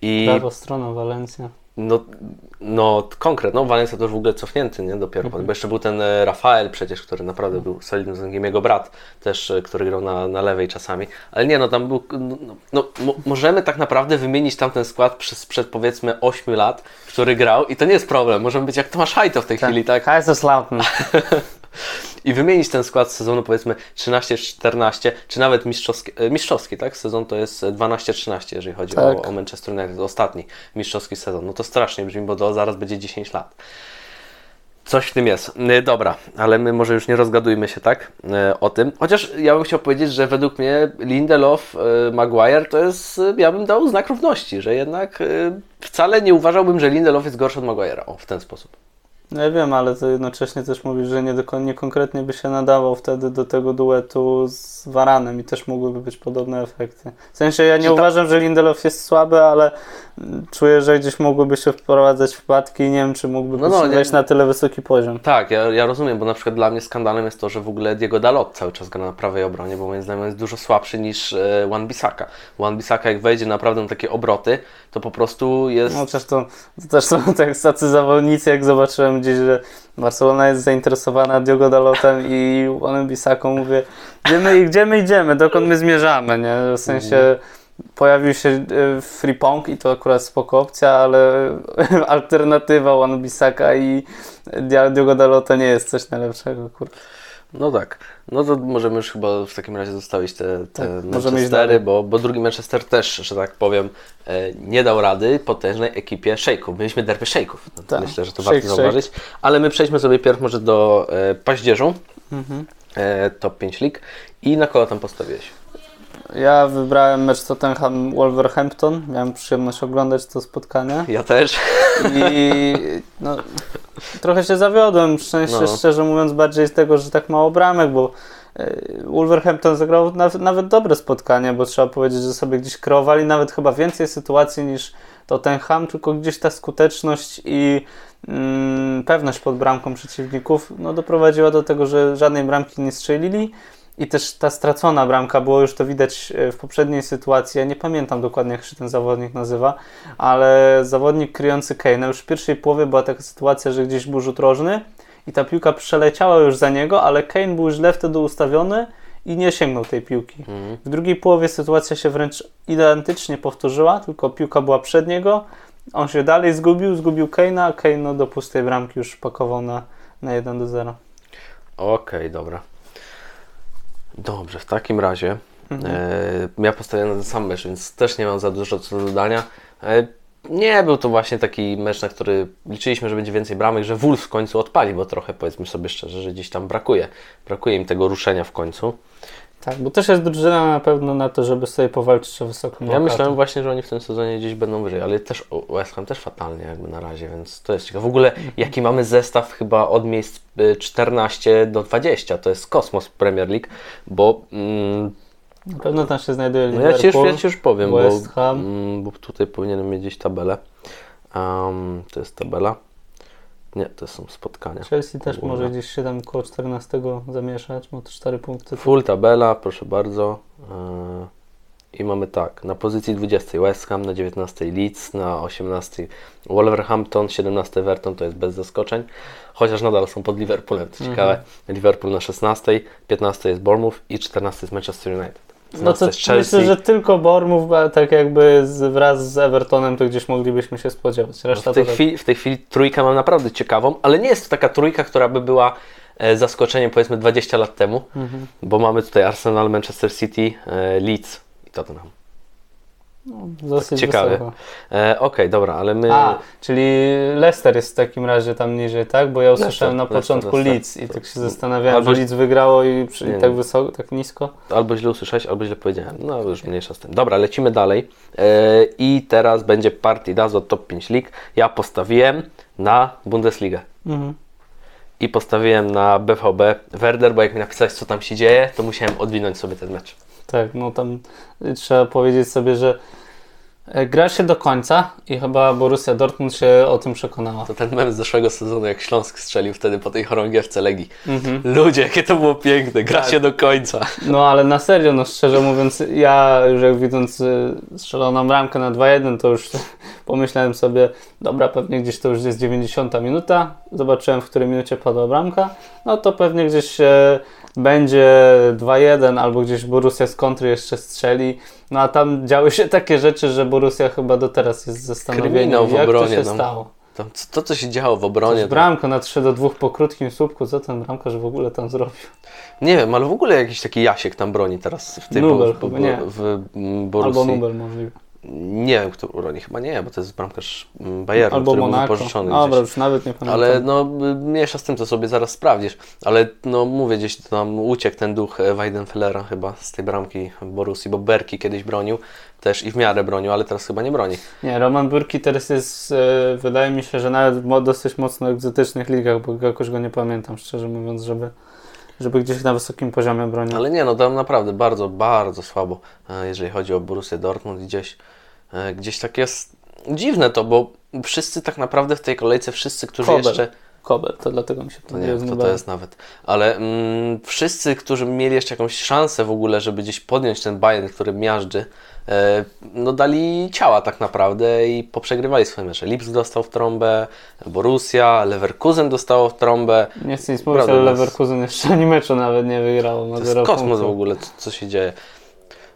A: I
B: Prawa strona Walencja.
A: no, no konkret, no Valencia to już w ogóle cofnięty, nie, dopiero,
B: Mhm.
A: bo jeszcze był ten e, Rafael przecież, który naprawdę był solidnym zawodnikiem, jego brat też, e, który grał na, na lewej czasami, ale nie, no tam był, no, no, no mo, możemy tak naprawdę wymienić tamten skład przez, sprzed powiedzmy 8 lat, który grał i to nie jest problem, możemy być jak Tomasz Hajto w tej chwili, tak,
B: Kaiserslautern.
A: i wymienić ten skład z sezonu powiedzmy 13-14, czy nawet mistrzowski, e, mistrzowski, tak? Sezon to jest 12-13, jeżeli chodzi
B: Tak.
A: o, o Manchester United, ostatni mistrzowski sezon. No to strasznie brzmi, bo to zaraz będzie 10 lat. Coś w tym jest. E, Dobra, ale my może już nie rozgadujmy się tak e, o tym. Chociaż ja bym chciał powiedzieć, że według mnie Lindelof, Maguire to jest, ja bym dał znak równości, że jednak wcale nie uważałbym, że Lindelof jest gorszy od Maguire'a. O, w ten sposób.
B: No ja wiem, ale to jednocześnie też mówisz, że nie, nie konkretnie by się nadawał wtedy do tego duetu z Varanem i też mogłyby być podobne efekty. W sensie ja nie
A: Czy
B: uważam, że Lindelof jest słaby, ale czuję, że gdzieś mogłyby się wprowadzać wpadki i nie wiem, czy mógłby
A: No, no,
B: wejść
A: nie-
B: na tyle wysoki poziom.
A: Tak, ja, ja rozumiem, bo na przykład dla mnie skandalem jest to, że w ogóle Diego Dalot cały czas gra na prawej obronie, bo moim zdaniem jest dużo słabszy niż e, Wan Bissaka. Wan Bissaka jak wejdzie naprawdę na takie obroty, to po prostu jest...
B: No chociaż to, to też są tak tacy zawodnicy, jak zobaczyłem gdzieś, że Barcelona jest zainteresowana Diogo Dalotem i Juanem Bisaką, mówię, gdzie my, gdzie my idziemy, dokąd my zmierzamy, nie? W sensie pojawił się e, Fripong i to akurat spoko opcja, ale alternatywa Juan Bisaka i Diogo Dalota nie jest coś najlepszego, kurde.
A: No tak. No to możemy już chyba w takim razie zostawić te, te
B: Tak,
A: Manchestery, bo, bo drugi Manchester też, że tak powiem, e, nie dał rady potężnej ekipie szejków. Mieliśmy derby szejków. No,
B: Tak.
A: Myślę, że to
B: Shake,
A: warto zauważyć. Ale my przejdźmy sobie pierw może do e, paździerzu,
B: Mhm.
A: e, top 5 lig i na kogo tam postawiłeś?
B: Ja wybrałem mecz Tottenham Wolverhampton, miałem przyjemność oglądać to spotkanie.
A: Ja też.
B: I no, trochę się zawiodłem, szczęście,
A: No.
B: szczerze mówiąc, bardziej z tego, że tak mało bramek, bo e, Wolverhampton zagrał nawet, nawet dobre spotkanie, bo trzeba powiedzieć, że sobie gdzieś kreowali nawet chyba więcej sytuacji niż Tottenham, tylko gdzieś ta skuteczność i mm, pewność pod bramką przeciwników no, doprowadziła do tego, że żadnej bramki nie strzelili. I też ta stracona bramka, było już to widać e, w poprzedniej sytuacji. Ja nie pamiętam dokładnie, jak się ten zawodnik nazywa, ale zawodnik kryjący Kane'a. Już w pierwszej połowie była taka sytuacja, że gdzieś był rzut rożny i ta piłka przeleciała już za niego, ale Kane był źle wtedy ustawiony i nie sięgnął tej piłki. W drugiej połowie sytuacja się wręcz identycznie powtórzyła, tylko piłka była przed niego. On się dalej zgubił, zgubił Kane'a, a Kane no, do pustej bramki już pakował na, na 1 do 0.
A: Okej, dobra. Dobrze, w takim razie
B: Mhm.
A: e, ja postawiłem na ten sam mecz, więc też nie mam za dużo co do dodania. E, nie był to właśnie taki mecz, na który liczyliśmy, że będzie więcej bramek, że Wolves w końcu odpali, bo trochę powiedzmy sobie szczerze, że gdzieś tam brakuje. Brakuje im tego ruszenia w końcu.
B: Tak, bo też jest drużyna na pewno na to, żeby sobie powalczyć o wysoką
A: Ja
B: lokatę.
A: myślałem właśnie, że oni w tym sezonie gdzieś będą wyżej, ale też West Ham też fatalnie jakby na razie, więc to jest ciekawe. W ogóle jaki mamy zestaw chyba od miejsc y, 14 do 20, to jest kosmos Premier League, bo mm,
B: Na pewno tam się znajduje
A: no ja, ci już,
B: Liverpool.
A: ja Ci już powiem,
B: West
A: bo,
B: Ham.
A: mm, bo tutaj powinienem mieć gdzieś tabelę. Um, to jest tabela. Nie, to są spotkania.
B: Chelsea też
A: Ogólne.
B: może gdzieś się tam koło 14 zamieszać, bo to 4 punkty.
A: Full tabela, proszę bardzo. Yy, I mamy tak, na pozycji 20 West Ham, na 19 Leeds, na 18 Wolverhampton, 17 Everton, to jest bez zaskoczeń, chociaż nadal są pod Liverpoolem, to ciekawe. Liverpool na 16, 15 jest Bournemouth i 14 jest Manchester United.
B: No
A: 15
B: to
A: Chelsea.
B: myślę, że tylko a tak jakby z, wraz z Evertonem, to gdzieś moglibyśmy się spodziewać. Reszta
A: No w, tej
B: to tak-
A: chwili, w tej chwili trójkę mam naprawdę ciekawą, ale nie jest to taka trójka, która by była e, zaskoczeniem powiedzmy 20 lat temu,
B: Mhm.
A: bo mamy tutaj Arsenal, Manchester City, e, Leeds i Tottenham.
B: Dosyć
A: ciekawe.
B: wysoko.
A: E, Okej, dobra, ale my...
B: A, czyli Leicester jest w takim razie tam niżej, tak? Bo ja usłyszałem na
A: Leicester,
B: początku
A: Leicester.
B: Leeds i tak się zastanawiałem,
A: Albo-
B: że Leeds wygrało i, przy,
A: Nie,
B: i tak wysoko, tak nisko.
A: Albo źle usłyszałeś, albo źle powiedziałem. No już mniejsza z tym. Dobra, lecimy dalej. E, I teraz będzie Partidazo Top 5 League. Ja postawiłem na Bundesligę.
B: Mhm.
A: I postawiłem na BVB Werder, bo jak mi napisałeś, co tam się dzieje, to musiałem odwinąć sobie ten mecz.
B: Tak, no tam y, trzeba powiedzieć sobie, że e, gra się do końca i chyba Borussia Dortmund się o tym przekonała.
A: To ten mem z zeszłego sezonu, jak Śląsk strzelił wtedy po tej chorągiewce Legii.
B: Mhm.
A: Ludzie, jakie to było piękne, gra się do końca.
B: No ale na serio, no szczerze mówiąc, ja już jak widząc y, strzeloną bramkę na 2-1, to już pomyślałem sobie, dobra, pewnie gdzieś to już jest 90 minuta, zobaczyłem w której minucie padła bramka, no to pewnie gdzieś e, będzie 2-1 albo gdzieś Borussia z kontry jeszcze strzeli, no a tam działy się takie rzeczy, że Borussia chyba do teraz jest zastanowiona,
A: Kryminał w
B: jak
A: obronie,
B: to się
A: no.
B: stało.
A: To, to, co się działo w obronie,
B: Coś bramka na 3 do 2 po krótkim słupku, co ten bramkarz w ogóle tam zrobił?
A: nie wiem, ale w ogóle jakiś taki Jasiek tam broni teraz w tym
B: Nubel chyba,
A: w,
B: nie.
A: w, w Borussii.
B: Albo Nubel możliwe.
A: Nie wiem, kto broni, chyba nie, bo to jest bramkarz mm, Bayernu,
B: Albo
A: który był
B: Monaco.
A: wypożyczony
B: Dobra,
A: gdzieś.
B: już nawet nie pamiętam.
A: Ale no, y, mniejsza z tym, to sobie zaraz sprawdzisz. Ale no, mówię, gdzieś tam uciekł ten duch e, Weidenfellera chyba z tej bramki Borussii, bo Berki kiedyś bronił też i w miarę bronił, ale teraz chyba nie broni.
B: Nie, Roman Burki teraz jest, e, wydaje mi się, że nawet w dosyć mocno egzotycznych ligach, bo jakoś go nie pamiętam, szczerze mówiąc, żeby, żeby gdzieś na wysokim poziomie bronił.
A: Ale nie, no tam naprawdę bardzo, bardzo słabo, e, jeżeli chodzi o Borussię Dortmund. Gdzieś, e, gdzieś tak jest dziwne to, bo wszyscy tak naprawdę w tej kolejce, wszyscy, którzy
B: Kobel.
A: jeszcze...
B: Kober, to dlatego mi się
A: No nie wiem, kto to
B: znubało.
A: jest nawet. Ale mm, wszyscy, którzy mieli jeszcze jakąś szansę w ogóle, żeby gdzieś podjąć ten Bayern, który miażdży, e, no dali ciała tak naprawdę i poprzegrywali swoje mecze. Lipsk dostał w trąbę, Borussia, Leverkusen dostało w trąbę.
B: Nie chcę nic mówić, ale
A: to jest-
B: Leverkusen jeszcze ani meczu nawet nie wygrało. Ma
A: To jest kosmos
B: punktów.
A: w ogóle, co, co się dzieje.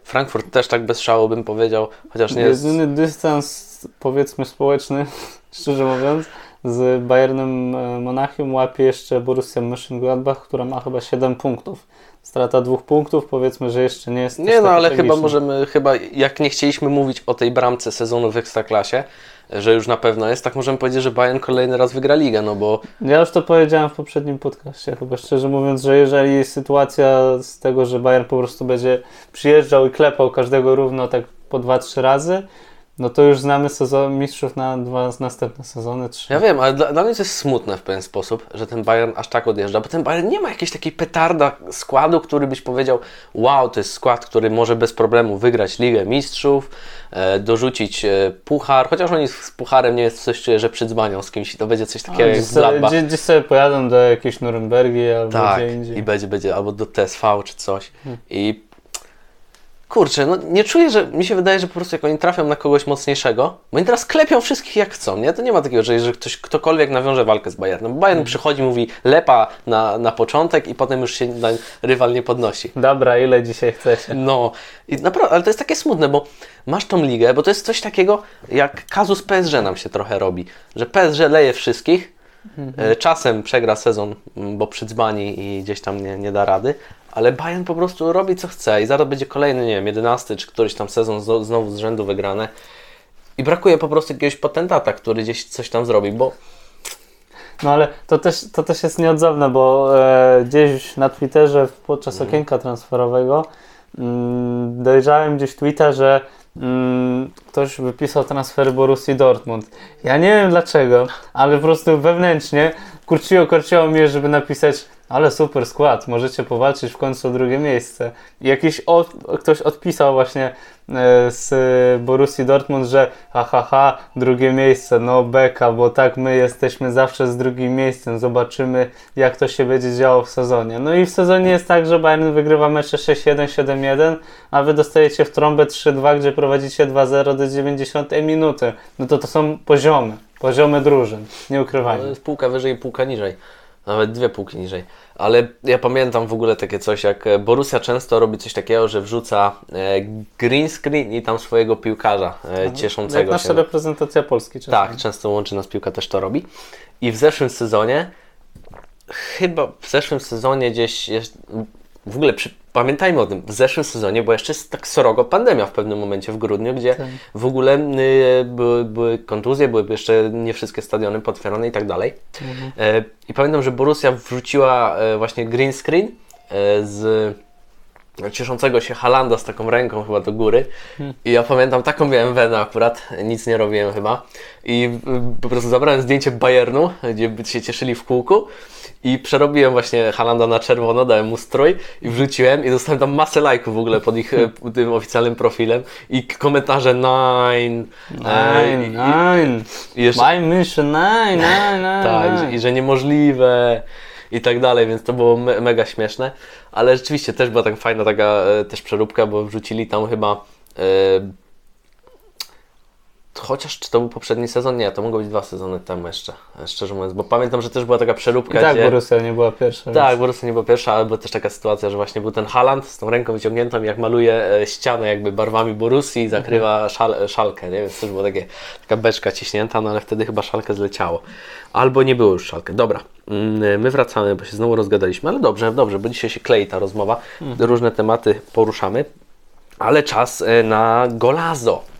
A: Frankfurt też tak bez szału bym powiedział, chociaż nie jest...
B: Jedyny dystans, powiedzmy, społeczny, szczerze mówiąc, z Bayernem e, Monachium łapie jeszcze Borussia Mönchengladbach, która ma chyba 7 punktów. Strata dwóch punktów, powiedzmy, że jeszcze nie jest.
A: Nie no, ale chyba możemy, chyba jak nie chcieliśmy mówić o tej bramce sezonu w Ekstraklasie, że już na pewno jest, tak możemy powiedzieć, że Bayern kolejny raz wygra ligę, no bo
B: Ja już to powiedziałem w poprzednim podcaście, chyba szczerze mówiąc, że jeżeli sytuacja z tego, że Bayern po prostu będzie przyjeżdżał i klepał każdego równo tak po 2-3 razy, no to już znamy sezon mistrzów na dwa następne sezony, trzy.
A: Ja wiem, ale dla, dla mnie to jest smutne w pewien sposób, że ten Bayern aż tak odjeżdża, bo ten Bayern nie ma jakiejś takiej petarda składu, który byś powiedział, wow, to jest skład, który może bez problemu wygrać Ligę Mistrzów, e, dorzucić e, puchar, chociaż oni z pucharem nie jest coś, czuję, że przydzwanią z kimś i to będzie coś
B: A,
A: takiego jak Gladbach.
B: gdzieś, gdzieś sobie pojadą do jakiejś Nurembergi albo
A: Tak,
B: gdzie indziej.
A: i będzie, będzie albo do TSV czy coś.
B: Hmm.
A: I kurczę, no nie czuję, że mi się wydaje, że po prostu jak oni trafią na kogoś mocniejszego, bo oni teraz klepią wszystkich jak chcą, nie? To nie ma takiego, że jeżeli ktoś, ktokolwiek nawiąże walkę z Bayernem. Bayern przychodzi, mówi lepa na, na początek i potem już się na, rywal nie podnosi.
B: Dobra, ile dzisiaj chcecie?
A: No, i naprawdę, ale to jest takie smutne, bo masz tą ligę, bo to jest coś takiego, jak kazus PSG nam się trochę robi, że PSG leje wszystkich, e, czasem przegra sezon, bo przydzbani i gdzieś tam nie, nie da rady, ale Bayern po prostu robi co chce i zaraz będzie kolejny, nie wiem, jedenasty czy któryś tam sezon zno- znowu z rzędu wygrane i brakuje po prostu jakiegoś potentata, który gdzieś coś tam zrobi, bo
B: No ale to też, to też jest nieodzowne, bo e, gdzieś na Twitterze podczas
A: Mhm.
B: okienka transferowego mm, dojrzałem gdzieś tweeta, że mm, ktoś wypisał transfery Borussii Dortmund. Ja nie wiem dlaczego, ale po prostu wewnętrznie kurciło, korciło mnie, żeby napisać ale super skład, możecie powalczyć w końcu o drugie miejsce. I jakiś od, ktoś odpisał właśnie e, z Borussii Dortmund, że ha, ha, ha, drugie miejsce, no beka, bo tak my jesteśmy zawsze z drugim miejscem, zobaczymy jak to się będzie działo w sezonie. No i w sezonie jest tak, że Bayern wygrywa mecze 6-1, 7-1, a wy dostajecie w trąbę 3-2, gdzie prowadzicie 2-0 do 90 minuty. No to to są poziomy, poziomy drużyn, nie ukrywajmy.
A: jest półka wyżej i półka niżej. Nawet dwie półki niżej. Ale ja pamiętam w ogóle takie coś, jak e, Borussia często robi coś takiego, że wrzuca e, green screen i tam swojego piłkarza e,
B: Jak
A: cieszącego
B: nasza
A: się.
B: reprezentacja Polski czasami.
A: Tak, często łączy nas piłka też to robi. I w zeszłym sezonie, chyba w zeszłym sezonie gdzieś jest, w ogóle przy, pamiętajmy o tym, w zeszłym sezonie była jeszcze tak srogo pandemia w pewnym momencie w grudniu, gdzie
B: Tak.
A: w ogóle y, były, były kontuzje, były jeszcze nie wszystkie stadiony potwierdzone i tak dalej. E, I pamiętam, że Borussia wrzuciła e, właśnie green screen e, z cieszącego się Halanda z taką ręką chyba do góry. I ja pamiętam, taką miałem wenę akurat, nic nie robiłem chyba. I y, po prostu zabrałem zdjęcie Bayernu, gdzie się cieszyli w kółku. I przerobiłem właśnie Halanda na czerwono, dałem mu strój i wrzuciłem i dostałem tam masę lajków w ogóle pod ich e, tym oficjalnym profilem i komentarze nine. e,
B: Nein,
A: i- i jeszcze-
B: Bayern München, nein, nein, nein.
A: tak,
B: nein.
A: i że niemożliwe i tak dalej, więc to było me mega śmieszne, ale rzeczywiście też była tak fajna taka e, też przeróbka, bo wrzucili tam chyba e, chociaż czy to był poprzedni sezon? Nie, to mogło być dwa sezony temu jeszcze, szczerze mówiąc, bo pamiętam, że też była taka
B: I
A: przeróbka,
B: tak
A: gdzie...
B: Borussia nie była pierwsza.
A: Tak,
B: więc-
A: prostu nie była pierwsza, ale była też taka sytuacja, że właśnie był ten Haland z tą ręką wyciągniętą i jak maluje e, ścianę jakby barwami Borussii i zakrywa szal, szalkę, nie? Więc też była takie, taka beczka ciśnięta, no ale wtedy chyba szalkę zleciało. Albo nie było już szalkę. Dobra, mm, my wracamy, bo się znowu rozgadaliśmy, ale dobrze, dobrze, bo dzisiaj się klei ta rozmowa, różne tematy poruszamy, ale czas e, na golazo.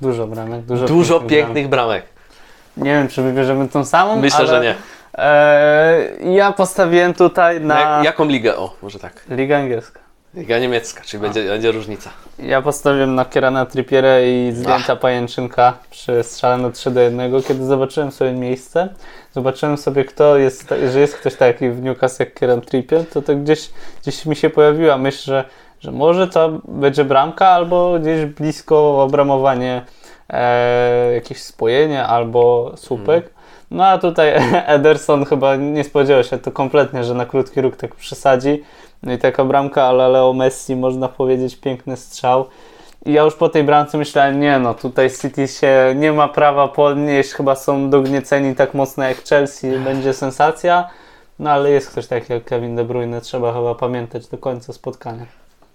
B: Dużo bramek, dużo,
A: Dużo
B: bramek.
A: pięknych bramek.
B: Nie wiem, czy wybierzemy tą samą,
A: Myślę,
B: ale,
A: że nie.
B: E, ja postawiłem tutaj na
A: Jak, jaką ligę? O, może tak.
B: Liga Angielska.
A: Liga niemiecka, czyli będzie, będzie różnica.
B: Ja postawiłem na Kierana Trippiera i zdjęcia pajęczynka przy strzale na 3 do 1, kiedy zobaczyłem sobie miejsce, zobaczyłem sobie kto jest, że jest ktoś taki w Newcastle jak Kieran Trippier, to to gdzieś, gdzieś mi się pojawiła myśl, że, że może to będzie bramka albo gdzieś blisko obramowanie e, jakieś spojenie albo słupek. No a tutaj Ederson chyba nie spodziewał się to kompletnie, że na krótki róg tak przesadzi. No i taka bramka ale Leo Messi, można powiedzieć, piękny strzał. I ja już po tej bramce myślałem, nie no, tutaj City się nie ma prawa podnieść, chyba są dognieceni tak mocno jak Chelsea, będzie sensacja. No ale jest ktoś taki jak Kevin De Bruyne, trzeba chyba pamiętać do końca spotkania.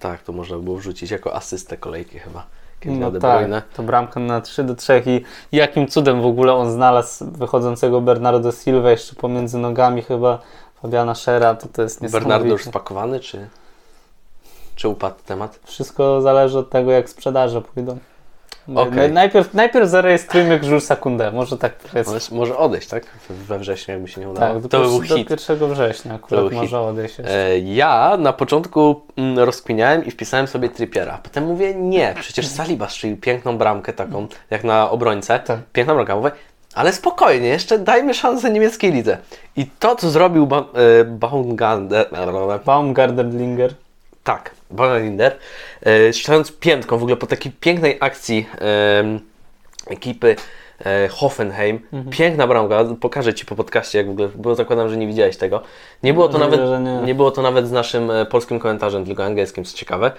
A: Tak, to można było wrzucić jako asystę kolejki chyba. Kevina
B: No tak, to bramka na 3 do 3 i jakim cudem w ogóle on znalazł wychodzącego Bernardo Silva jeszcze pomiędzy nogami chyba Fabiana Schera, to to jest
A: Bernardo już
B: niesamowite.
A: spakowany, czy, czy upadł temat?
B: Wszystko zależy od tego, jak sprzedaże pójdą.
A: Okej.
B: Najpierw, najpierw zarejestrujmy Jules Secundę, może tak powiedzmy.
A: Może odejść, tak? We wrześniu, jakby się nie udało.
B: Tak, do,
A: to by był hit.
B: do 1 września akurat
A: był hit.
B: może odejść jeszcze.
A: E, ja na początku mm, rozkminiałem i wpisałem sobie Trippiera. Potem mówię, nie, przecież Saliba strzelił piękną bramkę taką, jak na obrońcę.
B: Tak.
A: Piękna bramka. Mówię, ale spokojnie, jeszcze dajmy szansę niemieckiej lidze. I to, co zrobił ba e, Baumgartner. Tak, Bonalinder, e, strzelając piętką w ogóle po takiej pięknej akcji ekipy e, Hoffenheim.
B: Mhm.
A: Piękna bramka, pokażę Ci po podcaście, jak w ogóle, bo zakładam, że nie widziałeś tego. Nie było to,
B: Możliwe,
A: nawet,
B: nie.
A: nie. było to nawet z naszym e, polskim komentarzem, tylko angielskim, co ciekawe,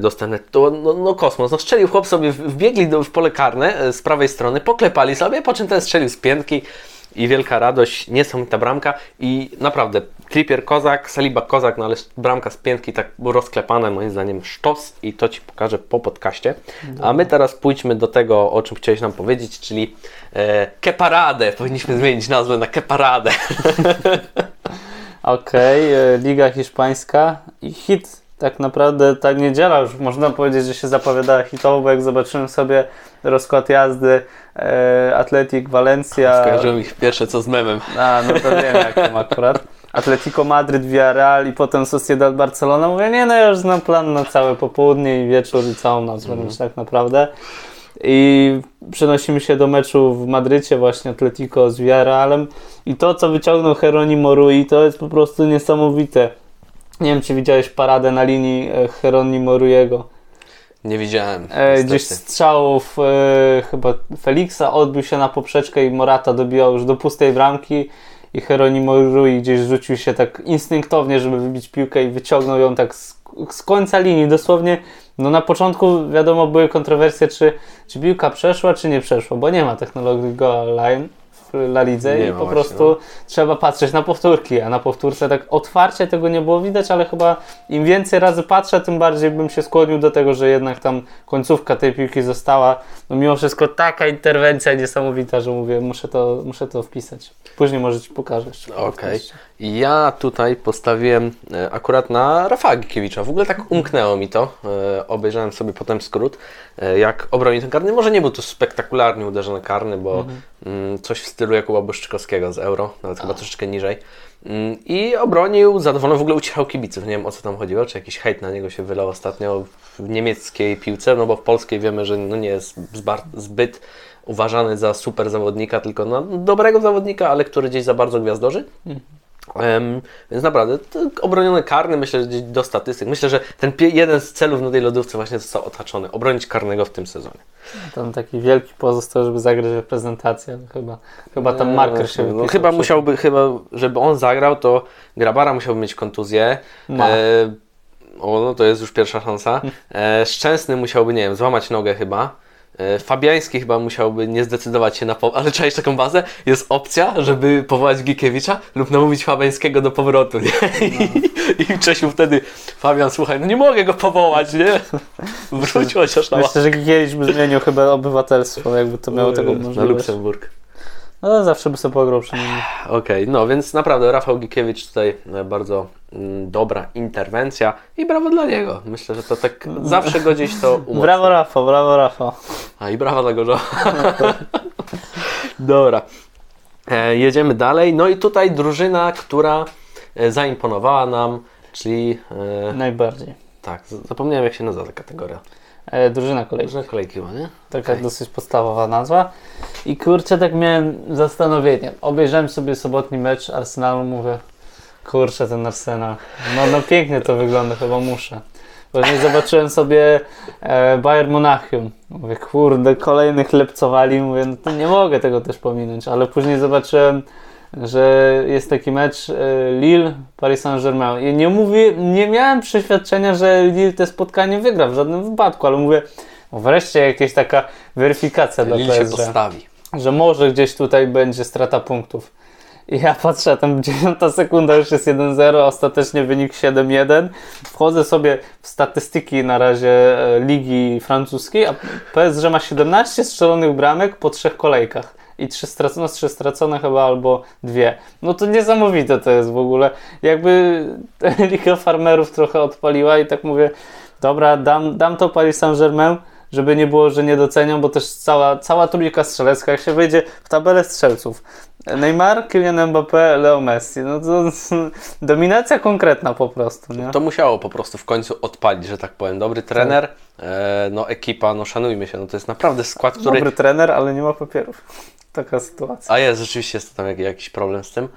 A: dostępne. To no, no kosmos, no strzelił chłop sobie, wbiegli do, w pole karne e, z prawej strony, poklepali sobie, po czym ten strzelił z piętki. I wielka radość, niesamowita bramka i naprawdę Trippier kozak, Saliba kozak, no ale bramka z piętki tak rozklepane moim zdaniem sztos i to Ci pokażę po podcaście. A my teraz pójdźmy do tego, o czym chciałeś nam powiedzieć, czyli e, Keparadę. Powinniśmy zmienić nazwę na Keparadę.
B: Okej, e, Liga Hiszpańska i hit tak naprawdę ta niedziela już można powiedzieć, że się zapowiadała hitowo, bo jak zobaczyłem sobie rozkład jazdy e, Atletic Valencia.
A: Skojarzyłem ich pierwsze co z memem.
B: A, no to wiem jak tam akurat. Atletico Madryt, Villarreal i potem Sociedad Barcelona. Mówię, nie no, ja już znam plan na całe popołudnie i wieczór i całą noc wręcz tak naprawdę. I przenosimy się do meczu w Madrycie właśnie Atletico z Villarrealem i to, co wyciągnął Heronimo Rui, to jest po prostu niesamowite. Nie wiem, czy widziałeś paradę na linii e, Heronimo Ruiego.
A: Nie widziałem.
B: E, gdzieś strzałów e, chyba Feliksa odbił się na poprzeczkę i Morata dobijał już do pustej bramki i Heronimo Rui gdzieś rzucił się tak instynktownie, żeby wybić piłkę i wyciągnął ją tak z, z końca linii, dosłownie no na początku wiadomo były kontrowersje, czy, czy piłka przeszła, czy nie przeszła, bo nie ma technologii goal line La Lidze
A: Nie
B: i po
A: właśnie,
B: prostu
A: no.
B: trzeba patrzeć na powtórki, a na powtórce tak otwarcie tego nie było widać, ale chyba im więcej razy patrzę, tym bardziej bym się skłonił do tego, że jednak tam końcówka tej piłki została, no mimo wszystko taka interwencja niesamowita, że mówię, muszę to, muszę to wpisać. Później może Ci pokażę jeszcze.
A: Okej. I Ja tutaj postawiłem e, akurat na Rafała Gikiewicza. W ogóle tak umknęło mi to. E, obejrzałem sobie potem skrót, e, jak obronił ten karny. Może nie był to spektakularnie uderzony karny, bo mm, coś w stylu Jakuba Błyszczykowskiego z Euro, nawet chyba troszeczkę niżej. Mm, I obronił, zadowolony, w ogóle ucichał kibiców. Nie wiem o co tam chodziło, czy jakiś hejt na niego się wylał ostatnio w niemieckiej piłce, no bo w polskiej wiemy, że no nie jest zbyt uważany za super zawodnika, tylko no, dobrego zawodnika, ale który gdzieś za bardzo gwiazdorzy. Em, więc naprawdę, obroniony karny, myślę, że gdzieś do statystyk. Myślę, że ten jeden z celów na tej lodówce właśnie został otaczony. Obronić karnego w tym sezonie.
B: Tam taki wielki pozostał, żeby zagrać reprezentację, ale chyba, chyba tam marker się
A: No, chyba
B: przy-
A: musiałby, chyba, żeby on zagrał, to Grabara musiałby mieć kontuzję.
B: Ma.
A: E, o, no to jest już pierwsza szansa. E, Szczęsny musiałby, nie wiem, złamać nogę chyba. E, Fabiański chyba musiałby nie zdecydować się na po... Ale czaisz taką bazę? Jest opcja, żeby powołać Gikiewicza lub namówić Fabiańskiego do powrotu, nie? I, I Czesiu wtedy, Fabian, słuchaj, no nie mogę go powołać, nie? Wróć chociaż na
B: Myślę, że kiedyś by zmienił chyba obywatelstwo, jakby to miało taką
A: Na
B: możliwość.
A: Luksemburg.
B: No zawsze by sobie pograł przynajmniej.
A: Okej, no więc naprawdę Rafał Gikiewicz tutaj e, bardzo dobra interwencja i brawo dla niego. Myślę, że to tak zawsze go gdzieś to umocni.
B: Brawo Rafał, brawo Rafał.
A: A i brawa dla Gorzowa. Dobra. E, jedziemy dalej. No i tutaj drużyna, która e, zaimponowała nam, czyli e,
B: Najbardziej.
A: tak, zapomniałem jak się nazywa ta kategoria.
B: E, drużyna kolejna.
A: Drużyna kolejki chyba, nie?
B: Taka
A: Okej.
B: dosyć podstawowa nazwa. I kurczę, tak miałem zastanowienie. Obejrzałem sobie sobotni mecz Arsenalu, mówię, kurczę, ten Arsenal. No, no pięknie to wygląda, chyba muszę. Później zobaczyłem sobie e, Bayern Monachium. Mówię, kurde, kolejnych lepcowali. Mówię, no to nie mogę tego też pominąć. Ale później zobaczyłem, że jest taki mecz e, Lille, Paris Saint-Germain. I nie mówię, nie miałem przeświadczenia, że Lille te spotkanie wygra w żadnym wypadku, ale mówię, o, wreszcie jakaś taka weryfikacja dla
A: Lil się
B: PSG
A: postawi.
B: że może gdzieś tutaj będzie strata punktów. I ja patrzę, tam 9 sekunda już jest 1-0, ostatecznie wynik 7-1. Wchodzę sobie w statystyki na razie e, ligi francuskiej, a PSG ma 17 strzelonych bramek po trzech kolejkach. I trzy stracone, trzy stracone chyba albo dwie. No to niesamowite to jest w ogóle. Jakby Liga Farmerów trochę odpaliła i tak mówię, dobra, dam, dam to Paris Saint-Germain, żeby nie było, że nie docenią, bo też cała, cała trójka strzelecka, jak się wejdzie w tabelę strzelców. Neymar, Kylian Mbappé, Leo Messi. No to dominacja konkretna po prostu, nie?
A: To musiało po prostu w końcu odpalić, że tak powiem. Dobry trener, e, no ekipa, no szanujmy się, no to jest naprawdę skład, który...
B: Dobry trener, ale nie ma papierów. Taka sytuacja.
A: A jest, rzeczywiście jest tam jak, jakiś problem z tym.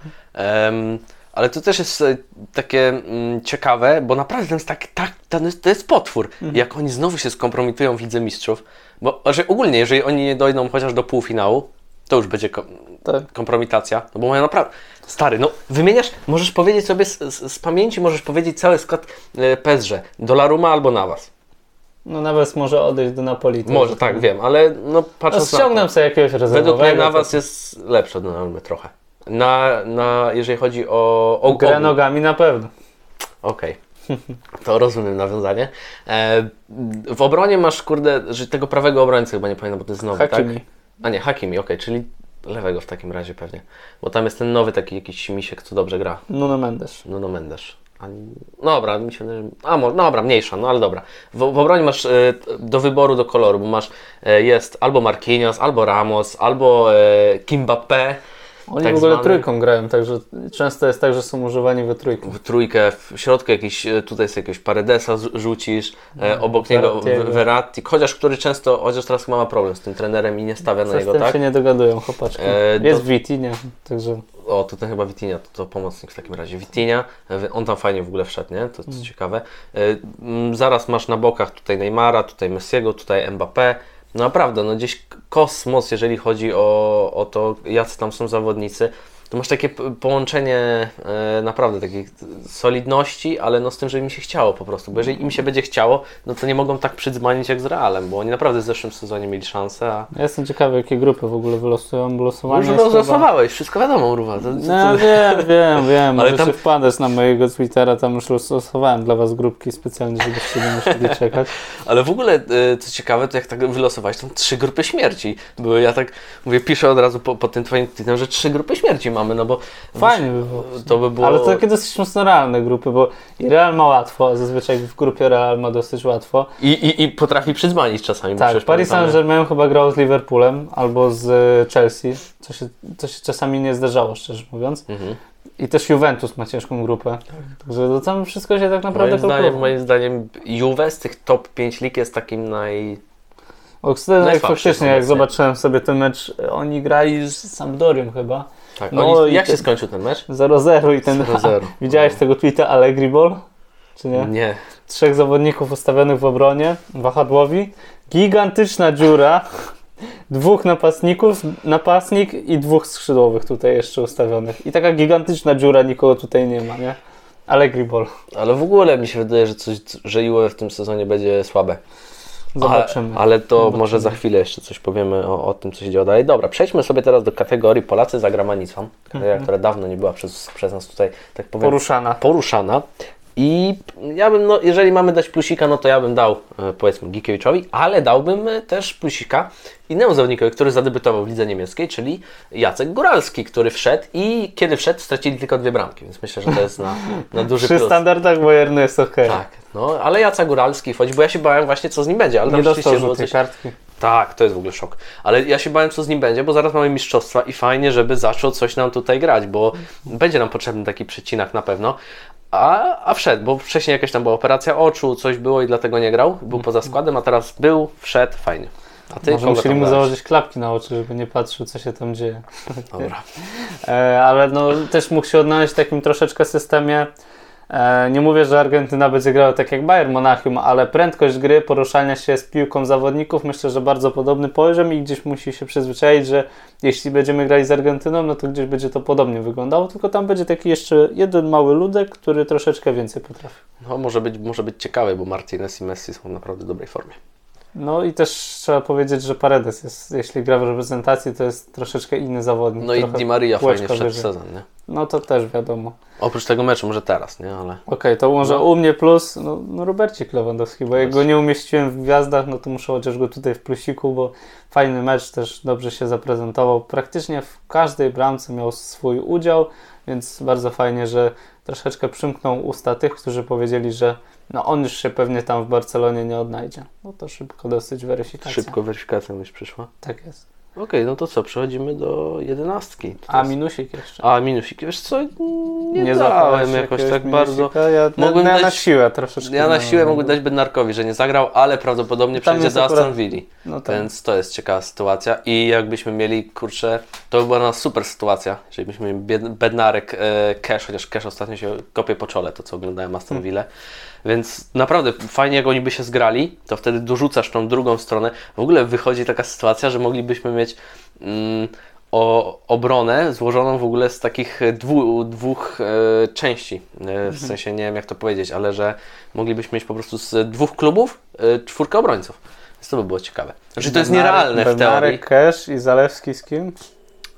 A: Ale to też jest e, takie mm, ciekawe, bo naprawdę to jest, tak, tak, to jest, to jest potwór. Jak oni znowu się skompromitują w Lidze Mistrzów, bo że ogólnie, jeżeli oni nie dojdą chociaż do półfinału, to już będzie ko-
B: Tak.
A: kompromitacja, no bo mają naprawdę... Stary, no wymieniasz, możesz powiedzieć sobie z, z, z pamięci, możesz powiedzieć cały skład e, PSG, Dolaruma albo Navas.
B: No nawet może odejść do Napoli. to
A: Może, tak, wiem, ale no
B: No,
A: patrząc na
B: ściągnę
A: to,
B: sobie jakiegoś rezerwowego.
A: według mnie
B: to-
A: Navas jest lepszy od Donarumy trochę. Na, na, jeżeli chodzi o... o
B: Grę nogami na pewno.
A: Okej. To rozumiem nawiązanie. E, w obronie masz, kurde, że tego prawego obrońcy chyba nie pamiętam, bo to jest nowy,
B: Hakimi.
A: tak? A nie, Hakimi, okej, czyli lewego w takim razie pewnie. Bo tam jest ten nowy taki jakiś misiek, co dobrze gra.
B: Nuno Mendes.
A: Nuno Mendes. ani, no dobra, mi się a może, no dobra, mniejsza, no ale dobra. W, w obronie masz e, do wyboru, do koloru, bo masz, e, jest albo Marquinhos, albo Ramos, albo e, Kimbappé,
B: Oni
A: tak
B: w ogóle
A: zwany.
B: trójką grają, także często jest tak, że są używani we trójkę.
A: w trójkę, w środku jakiś, e, tutaj sobie jakiegoś Paredesa rzucisz, e, obok niego Verratti, chociaż który często, chociaż teraz chyba ma problem z tym trenerem i nie stawia na
B: Coś
A: niego, tak?
B: się nie dogadują, chłopaczki.
A: E,
B: jest
A: do-
B: Viti, nie? Także
A: O, to ten chyba Vitinha, to, to pomocnik w takim razie. Vitinha, e, on tam fajnie w ogóle wszedł, nie? To co ciekawe. E, mm, Zaraz masz na bokach tutaj Neymara, tutaj Messiego, tutaj Mbappé. No naprawdę, no gdzieś kosmos, jeżeli chodzi o, o to, jacy tam są zawodnicy. To masz takie połączenie e, naprawdę takiej solidności, ale no z tym, że im się chciało po prostu. Bo jeżeli im się będzie chciało, no to nie mogą tak przydzmanić jak z Realem, bo oni naprawdę w zeszłym sezonie mieli szansę, a...
B: ja jestem ciekawy, jakie grupy w ogóle wylosują, bo losowanie
A: Już
B: jest chyba-
A: wszystko wiadomo, Urwa. To,
B: No wiem, wiem, wiem,
A: Ale tam-
B: tam... wpadać na mojego Twittera, tam już losowałem dla was grupki specjalnie, żebyście nie musieli czekać.
A: Ale w ogóle, e, co ciekawe, to jak tak wylosowałeś, tam trzy grupy śmierci były. Ja tak mówię, piszę od razu po, po tym twoim tweetem, że trzy grupy śmierci mamy, no bo
B: Fajnie by było.
A: to by było...
B: Ale to takie dosyć mocno realne grupy, bo i Real ma łatwo, zazwyczaj w grupie Real ma dosyć łatwo.
A: I, i, I potrafi przydzmanić czasami.
B: Tak, Paris Saint-Germain chyba grał z Liverpoolem albo z e, Chelsea, co się, co się czasami nie zdarzało, szczerze mówiąc.
A: Mhm.
B: I też Juventus ma ciężką grupę. Także to tam wszystko się tak naprawdę
A: Moim zdaniem, moim zdaniem Juve z tych top 5 lig jest takim naj... Najsłabszy
B: faktycznie, jak zobaczyłem sobie ten mecz, oni grali z Sampdorią chyba.
A: Tak,
B: No
A: oni, jak się skończył ten mecz?
B: 0-0 i ten...
A: 0-0.
B: Widziałeś tego tweeta Allegri Ball? Czy nie?
A: Nie.
B: Trzech zawodników ustawionych w obronie, wahadłowi. Gigantyczna dziura. Dwóch napastników, napastnik i dwóch skrzydłowych tutaj jeszcze ustawionych. I taka gigantyczna dziura, nikogo tutaj nie ma, nie? Allegri Ball.
A: Ale w ogóle mi się wydaje, że, coś, że Juve w tym sezonie będzie słabe.
B: Zobaczymy.
A: A, ale to
B: Zobaczymy.
A: może za chwilę jeszcze coś powiemy o, o tym, co się dzieje dalej. Dobra, przejdźmy sobie teraz do kategorii Polacy za granicą,
B: Mhm.
A: która dawno nie była przez, przez nas tutaj, tak powiem,
B: Poruszana.
A: poruszana. I ja bym, no, jeżeli mamy dać plusika, no to ja bym dał, e, powiedzmy, Gikiewiczowi, ale dałbym e, też plusika innemu zawodnikowi, który zadebiutował w lidze niemieckiej, czyli Jacek Góralski, który wszedł i kiedy wszedł, stracili tylko dwie bramki, więc myślę, że to jest na, na duży
B: Przy
A: plus.
B: standardach Bayernu jest ok.
A: Tak, no, ale Jacek Góralski wchodzi, bo ja się bałem właśnie, co z nim będzie, ale tam
B: Nie dostał
A: było coś...
B: kartki.
A: Tak, to jest w ogóle szok. Ale ja się bałem, co z nim będzie, bo zaraz mamy mistrzostwa i fajnie, żeby zaczął coś nam tutaj grać, bo będzie nam potrzebny taki przecinak na pewno. A, a wszedł, bo wcześniej jakaś tam była operacja oczu, coś było i dlatego nie grał. Był poza składem, a teraz był, wszedł, fajnie. A ty
B: Może musieli mu
A: dałeś?
B: założyć klapki na oczy, żeby nie patrzył, co się tam dzieje.
A: Dobra.
B: E, ale no, też mógł się odnaleźć w takim troszeczkę systemie. E, nie mówię, że Argentyna będzie grała tak jak Bayern Monachium, ale prędkość gry, poruszania się z piłką zawodników, myślę, że bardzo podobny poziom i gdzieś musi się przyzwyczaić, że jeśli będziemy grali z Argentyną, no to gdzieś będzie to podobnie wyglądało, tylko tam będzie taki jeszcze jeden mały ludek, który troszeczkę więcej potrafi.
A: No, może być, może być ciekawe, bo Martinez i Messi są w naprawdę dobrej formie.
B: No i też trzeba powiedzieć, że Paredes jest, jeśli gra w reprezentacji, to jest troszeczkę inny zawodnik.
A: No i Di Maria fajnie wszedł sezon, nie?
B: No to też wiadomo.
A: Oprócz tego meczu, może teraz, nie? Ale
B: Okej, to może
A: No.
B: u mnie plus, no, no Robercik Lewandowski, bo jak go nie umieściłem w gwiazdach, no to muszę chociaż go tutaj w plusiku, bo fajny mecz też dobrze się zaprezentował. Praktycznie w każdej bramce miał swój udział, więc bardzo fajnie, że troszeczkę przymknął usta tych, którzy powiedzieli, że no on już się pewnie tam w Barcelonie nie odnajdzie. No to szybko dosyć weryfikacja.
A: szybko weryfikacja już przyszła.
B: Tak jest.
A: Okej, no to co, przechodzimy do jedenastki. To
B: A
A: jest-
B: minusik jeszcze.
A: A minusik, wiesz co, nie, nie dałem jakoś tak bardzo.
B: minusika? Ja,
A: Mogłem
B: ja na
A: dać-
B: siłę troszeczkę.
A: Ja na
B: no,
A: siłę
B: no,
A: mogłem dać Bednarkowi, że nie zagrał, ale prawdopodobnie przejdzie do Aston Villa.
B: No tak.
A: Więc to jest ciekawa sytuacja i jakbyśmy mieli, kurczę, to by była na super sytuacja, jeżeli byśmy mieli Bednarek, e, Cash, chociaż Cash ostatnio się kopie po czole, to co oglądałem Aston Villa. Więc naprawdę fajnie, jak oni by się zgrali, to wtedy dorzucasz tą drugą stronę. W ogóle wychodzi taka sytuacja, że moglibyśmy mieć mm, o, obronę złożoną w ogóle z takich dwu, dwóch e, części. E, w sensie nie wiem jak to powiedzieć, ale że moglibyśmy mieć po prostu z dwóch klubów e, czwórkę obrońców. Więc to by było ciekawe. Znaczy to jest nierealne w teorii.
B: Cash i Zalewski z kim?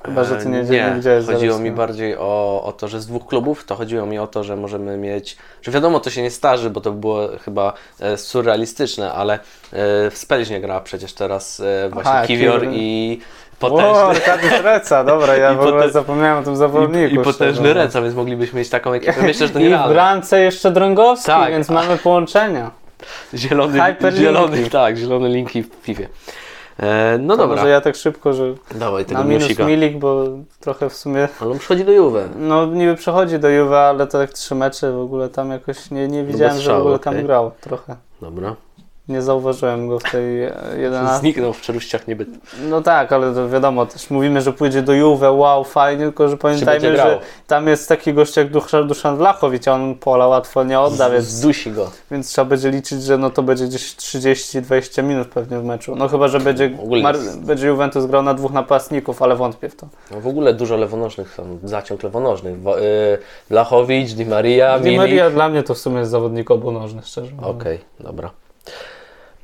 B: Chyba, że ty nie,
A: E,
B: nie, nie widziałeś
A: chodziło mi bardziej o, o to, że z dwóch klubów, to chodziło mi o to, że możemy mieć, że wiadomo, to się nie starzy, bo to by było chyba e, surrealistyczne, ale e, w Spelźnie gra przecież teraz e, właśnie
B: Aha,
A: Kiwior
B: Kiwior.
A: i potężny,
B: Arkadiusz Reca, dobra, ja
A: I
B: w ogóle
A: potem-
B: zapomniałem o tym zawodniku.
A: i, i potężny
B: szczerze.
A: Reca, więc moglibyśmy mieć taką ekipę. Myślę, że to
B: I w bramce jeszcze Drągowski,
A: Tak.
B: więc mamy połączenia.
A: Zielony,
B: Hyperlinki.
A: zielony, tak, zielone linki w FIFA. E, no
B: To
A: dobra,
B: Może ja tak szybko, że
A: dawaj tego
B: na minus milik, bo trochę w sumie,
A: Ale on przychodzi do Juve.
B: no niby przechodzi do Juve, ale to tak trzy mecze w ogóle tam jakoś nie, nie widziałem, że w ogóle tam grał trochę.
A: Dobra.
B: Nie zauważyłem go w tej e, 11.
A: Zniknął w czeluściach niebyt.
B: No tak, ale to wiadomo, też mówimy, że pójdzie do Juve, wow, fajnie, tylko że pamiętajmy, że tam jest taki gość jak Duszan, Wlachowicz, a on pola łatwo nie odda, więc,
A: Zdusi go.
B: więc trzeba będzie liczyć, że no to będzie gdzieś 30-20 minut pewnie w meczu. No chyba, że będzie, Mar- będzie Juventus grał na dwóch napastników, ale wątpię w to.
A: No w ogóle dużo lewonożnych są, zaciąg lewonożnych. Wo- y, Blachowicz, Di Maria,
B: Di
A: Milik.
B: Maria dla mnie to w sumie jest zawodnik obunożny, szczerze mówiąc.
A: Okej, dobra.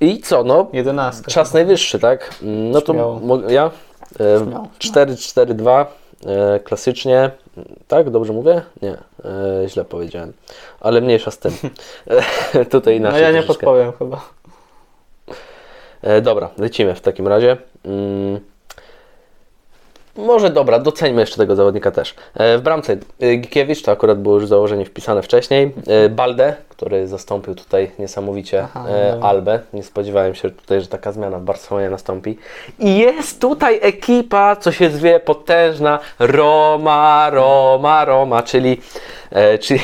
A: I co, no,
B: Jedenastka.
A: czas najwyższy, tak? Mm, No to
B: Śmiało.
A: mo- ja? E,
B: Śmiało.
A: 4-4-2, e, klasycznie. Tak, dobrze mówię? Nie, e, źle powiedziałem. Ale mniejsza z tym. E, tutaj
B: No
A: inaczej
B: ja nie
A: troszeczkę.
B: podpowiem chyba.
A: E, dobra, lecimy w takim razie. Mm. Może dobra, doceńmy jeszcze tego zawodnika też. E, w bramce e, Gikiewicz, to akurat było już założenie wpisane wcześniej. E, Balde, który zastąpił tutaj niesamowicie
B: Aha, dobra.
A: Albę. Nie spodziewałem się tutaj, że taka zmiana w Barcelonie nastąpi. I jest tutaj ekipa, co się zwie, potężna Roma, Roma, Roma, czyli, czyli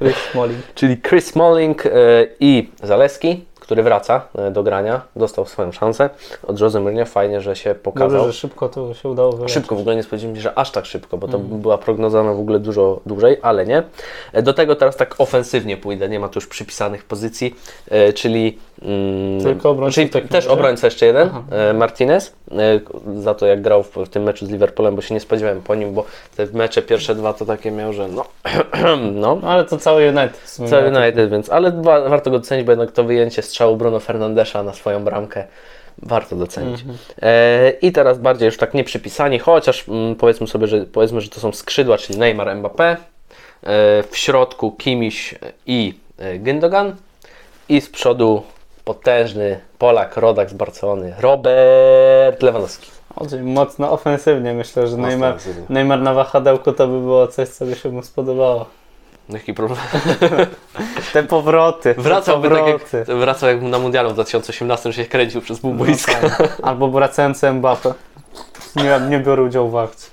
B: Rich Smalling.
A: czyli Chris Smalling i Zaleski, który wraca e, do grania, dostał swoją szansę od Jose Mourinho. Fajnie, że się pokazał.
B: Dobrze, że szybko to się udało wyleczyć.
A: Szybko, w ogóle nie spodziewałem się, że aż tak szybko, bo to była prognozowana w ogóle dużo dłużej, ale nie. E, Do tego teraz tak ofensywnie pójdę, nie ma tu już przypisanych pozycji, e, czyli, mm,
B: Tylko obrońców
A: czyli też
B: razie?
A: obrońca jeszcze jeden, e, Martinez, za to jak grał w, w tym meczu z Liverpoolem, bo się nie spodziewałem po nim, bo te mecze pierwsze dwa to takie miał, że no, no,
B: ale to cały United.
A: Cały United, więc, ale wa- warto go docenić, bo jednak to wyjęcie strzału Bruno Fernandesza na swoją bramkę warto docenić.
B: Mhm.
A: E, I teraz bardziej już tak nie przypisani, chociaż mm, powiedzmy sobie, że powiedzmy, że to są skrzydła, czyli Neymar, Mbappé, e, w środku Kimiś i e, Gündogan i z przodu potężny Polak, rodak z Barcelony, Robert Lewandowski.
B: Mocno ofensywnie myślę, że Neymar. Neymar na wahadełku to by było coś, co by się mu spodobało.
A: Jaki problem?
B: Te powroty.
A: Wracałby tak
B: powroty.
A: jak, wracał jak na mundialu w 2018, że się kręcił przez pół
B: No
A: boiska.
B: tak. Albo wracający Mbappé. Nie, nie biorę udziału w akcji.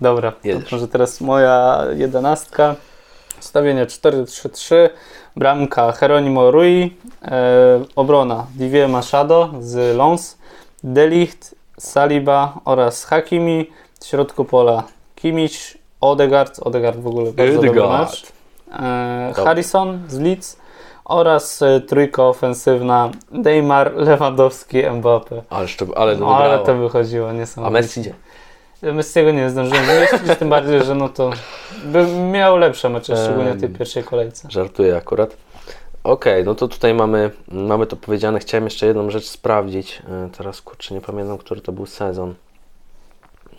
B: Dobra, może teraz moja jedenastka. Stawienie 4-3-3. Bramka Jeronimo Rui. E, obrona Didier Machado z Lons. Delicht, Saliba oraz Hakimi. W środku pola Kimmich, Odegaard. Odegaard w ogóle bardzo dobry
A: Odegaard.
B: mecz. E,
A: Dobry.
B: Harrison z Leeds oraz e, trójka ofensywna Neymar, Lewandowski, Mbappe.
A: Ale, szczep- ale to
B: No, ale to wychodziło
A: A
B: niesamowicie.
A: Messi gdzie?
B: Messiego nie zdążyłem zmieścić, tym bardziej, że no to by miał lepsze mecze, szczególnie w tej pierwszej kolejce.
A: Żartuję akurat. Okej, no to tutaj mamy, mamy to powiedziane. Chciałem jeszcze jedną rzecz sprawdzić. E, Teraz kurczę, nie pamiętam, który to był sezon.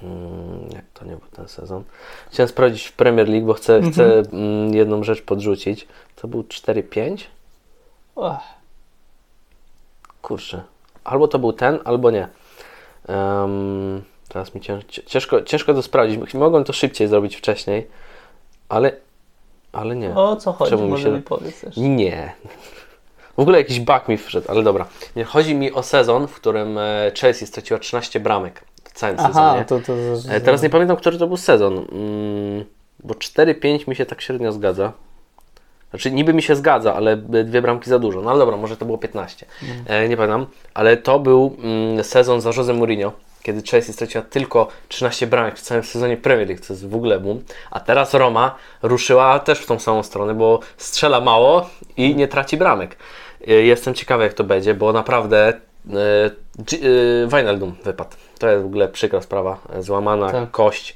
A: Mm, Nie, to nie był ten sezon. Chciałem sprawdzić w Premier League, bo chcę, chcę mm, jedną rzecz podrzucić. To był 4-5?
B: Och,
A: Kurczę. Albo to był ten, albo nie. Em, teraz mi cięż, ciężko, ciężko to sprawdzić. Mogłem to szybciej zrobić wcześniej, ale, ale nie.
B: o co chodzi?
A: Czemu mi się-
B: mi powiedz jeszcze.
A: Nie. W ogóle jakiś bug mi wszedł, ale dobra. Nie, chodzi mi o sezon, w którym e, Chelsea straciła 13 bramek całym
B: Aha,
A: sezonie.
B: to, to,
A: E, Teraz nie pamiętam, który to był sezon. Mm, bo 4-5 mi się tak średnio zgadza. Znaczy niby mi się zgadza, ale dwie bramki za dużo. No ale dobra, może to było 15. E, nie pamiętam. Ale to był mm, sezon za Jose Mourinho, kiedy Chelsea straciła tylko 13 bramek w całym sezonie Premier League, co jest w ogóle boom. A teraz Roma ruszyła też w tą samą stronę, bo strzela mało i nie traci bramek. E, jestem ciekawy jak to będzie, bo naprawdę Wijnaldum wypadł. To jest w ogóle przykra sprawa. Złamana
B: Tak.
A: kość.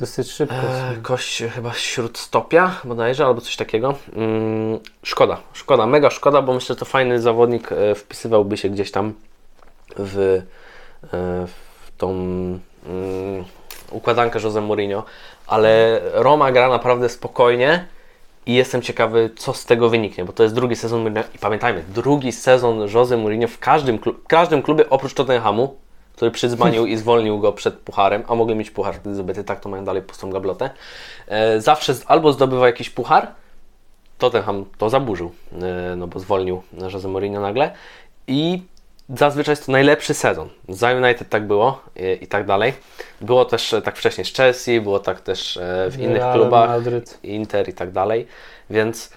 B: Dosyć szybko.
A: E, kość chyba śródstopia bodajże, albo coś takiego. Mm, szkoda, szkoda, mega szkoda, bo myślę, że to fajny zawodnik e, wpisywałby się gdzieś tam w, e, w tą mm, układankę Jose Mourinho, ale Roma gra naprawdę spokojnie i jestem ciekawy, co z tego wyniknie, bo to jest drugi sezon Mourinho i pamiętajmy, drugi sezon Jose Mourinho w każdym, klub, w każdym klubie oprócz Tottenhamu, który przydzwonił i zwolnił go przed pucharem, a mogli mieć puchar wtedy zdobyty, tak to mają dalej pustą gablotę. E, zawsze albo zdobywa jakiś puchar, Tottenham to zaburzył, e, no bo zwolnił Jose Mourinho nagle i zazwyczaj jest to najlepszy sezon. Za United tak było i, i tak dalej. Było też e, tak wcześniej z Chelsea, było tak też e, w innych
B: Real
A: klubach,
B: Madryt.
A: Inter i tak dalej, więc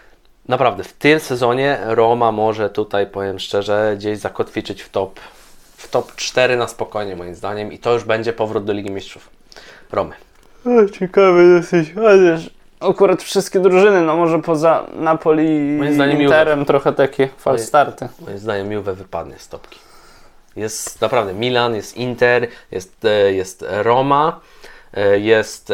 A: naprawdę w tym sezonie Roma może tutaj, powiem szczerze, gdzieś zakotwiczyć w top, w top 4 na spokojnie moim zdaniem i to już będzie powrót do Ligi Mistrzów. Romy.
B: O, ciekawy dosyć, chociaż akurat wszystkie drużyny, no może poza Napoli
A: Moim
B: i
A: zdaniem
B: Interem trochę takie falstarty.
A: Moim zdaniem Juve wypadnie z topki. Jest naprawdę Milan, jest Inter, jest, e, jest Roma, e, jest,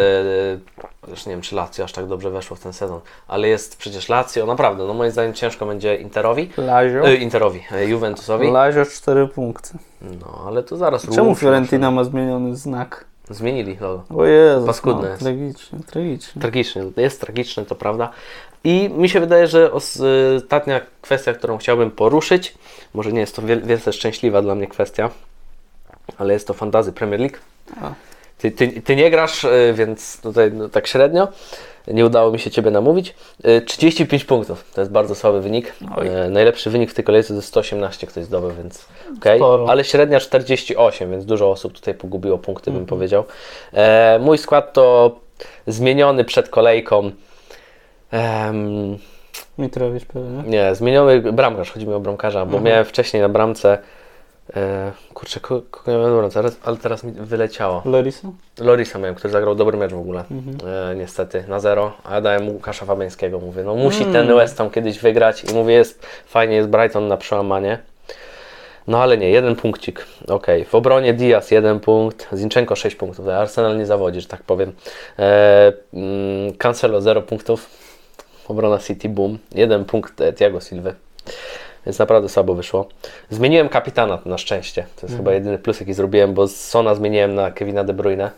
A: już nie wiem czy Lazio aż tak dobrze weszło w ten sezon, ale jest przecież Lazio, naprawdę, no moim zdaniem ciężko będzie Interowi,
B: Lazio?
A: e, Interowi, e, Juventusowi,
B: Lazio 4 punkty.
A: no ale to zaraz
B: Czemu Fiorentina ma zmieniony znak?
A: Zmienili logo.
B: O Jezu,
A: Paskudne
B: no,
A: jest.
B: tragicznie, tragicznie.
A: Tragiczny, jest tragiczny, to prawda. I mi się wydaje, że y, ostatnia kwestia, którą chciałbym poruszyć, może nie jest to wiel- wielce szczęśliwa dla mnie kwestia, ale jest to fantazy Premier League.
B: A.
A: Ty, ty, ty nie grasz, y, więc tutaj no, tak średnio. Nie udało mi się Ciebie namówić. Y, 35 punktów, to jest bardzo słaby wynik.
B: Oj.
A: Y, Najlepszy wynik w tej kolejce to jest 118 ktoś zdobył, więc okej.
B: Sporo.
A: Ale średnia 48, więc dużo osób tutaj pogubiło punkty,
B: Mhm.
A: bym powiedział. E, mój skład to zmieniony przed kolejką.
B: Mitrowicz pewnie.
A: nie, zmieniony bramkarz, chodzi mi o bramkarza, bo miałem wcześniej na bramce. E, kurczę, ko- kogo miałem na bramce, ale- teraz mi wyleciało.
B: Lorisa?
A: Lorisa miałem, który zagrał dobry mecz w ogóle. E, niestety na zero, a ja dałem mu Łukasza Fabiańskiego. Mówię, no musi ten West Ham kiedyś wygrać i mówię, jest fajnie, jest Brighton na przełamanie. No ale nie, jeden punkcik. Okej, w obronie Diaz jeden punkt, Zinchenko 6 punktów. Arsenal nie zawodzi, że tak powiem. E, mm, Cancelo 0 punktów. Obrona City boom. Jeden punkt e, Thiago Silva. Więc naprawdę słabo wyszło. Zmieniłem kapitana na szczęście. To jest chyba jedyny plus, jaki zrobiłem, bo z Sona zmieniłem na Kevina De Bruyne.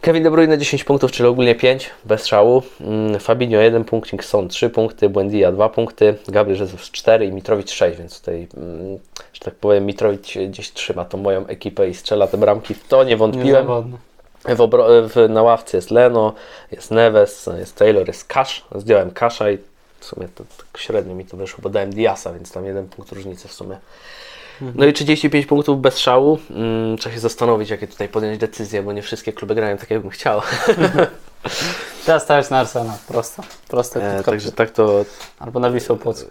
A: Kevin De Bruyne 10 punktów, czyli ogólnie 5, bez szału. Mm, Fabinho 1 punkcik, Son 3 punkty, Buendia 2 punkty, Gabriel Jesus 4 i Mitrowicz 6, więc tutaj, mm, że tak powiem, Mitrowicz gdzieś trzyma tą moją ekipę i strzela te bramki. W to nie wątpiłem. W w, na ławce jest Leno, jest Neves, jest Taylor, jest Cash. Zdjąłem Kasza i w sumie to tak średnio mi to wyszło, bo dałem Diasa, więc tam jeden punkt różnicy w sumie. No i 35 punktów bez szału. Mm, trzeba się zastanowić, jakie tutaj podjąć decyzje, bo nie wszystkie kluby grają tak, jakbym chciał.
B: Teraz stawiać na Arsenal, prosto. Proste,
A: E, także tak to,
B: Albo na Wisłę Płock.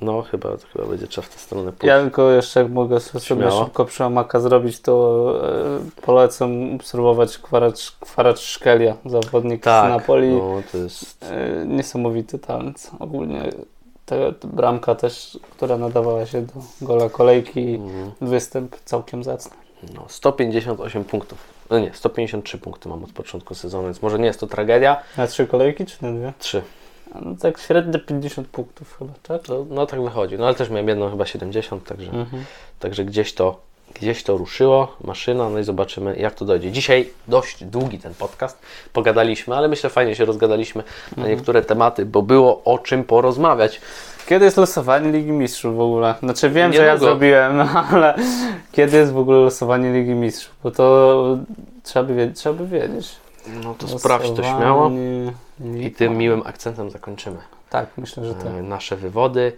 A: No chyba, chyba będzie trzeba w tę stronę pójść.
B: Ja tylko jeszcze jak mogę sobie
A: Śmiało.
B: szybko przełamaka zrobić, to e, polecam obserwować Kwaracz, Kwaracz Szkelia, zawodnik z
A: tak,
B: Napoli.
A: no to jest...
B: E, niesamowity talent. Ogólnie ta bramka też, która nadawała się do gola kolejki,
A: mm,
B: występ całkiem zacny.
A: No, 158 punktów. No nie, 153 punkty mam od początku sezonu, więc może nie jest to tragedia.
B: Na trzy kolejki czy na dwie?
A: 3.
B: No tak średnio 50 punktów chyba, tak?
A: No, no tak wychodzi. No ale też miałem jedną chyba 70, także,
B: Mhm.
A: także gdzieś to gdzieś to ruszyło, maszyna, no i zobaczymy jak to dojdzie. Dzisiaj dość długi ten podcast, pogadaliśmy, ale myślę fajnie się rozgadaliśmy na
B: Mhm.
A: niektóre tematy, bo było o czym porozmawiać.
B: Kiedy jest losowanie Ligi Mistrzów w ogóle? Znaczy wiem, że ja zrobiłem, no, ale kiedy jest w ogóle losowanie Ligi Mistrzów? Bo to trzeba by, wiedzieć, trzeba by wiedzieć.
A: No to sprawdź to śmiało i tym miłym akcentem zakończymy.
B: Tak, myślę, że tak.
A: e, nasze wywody.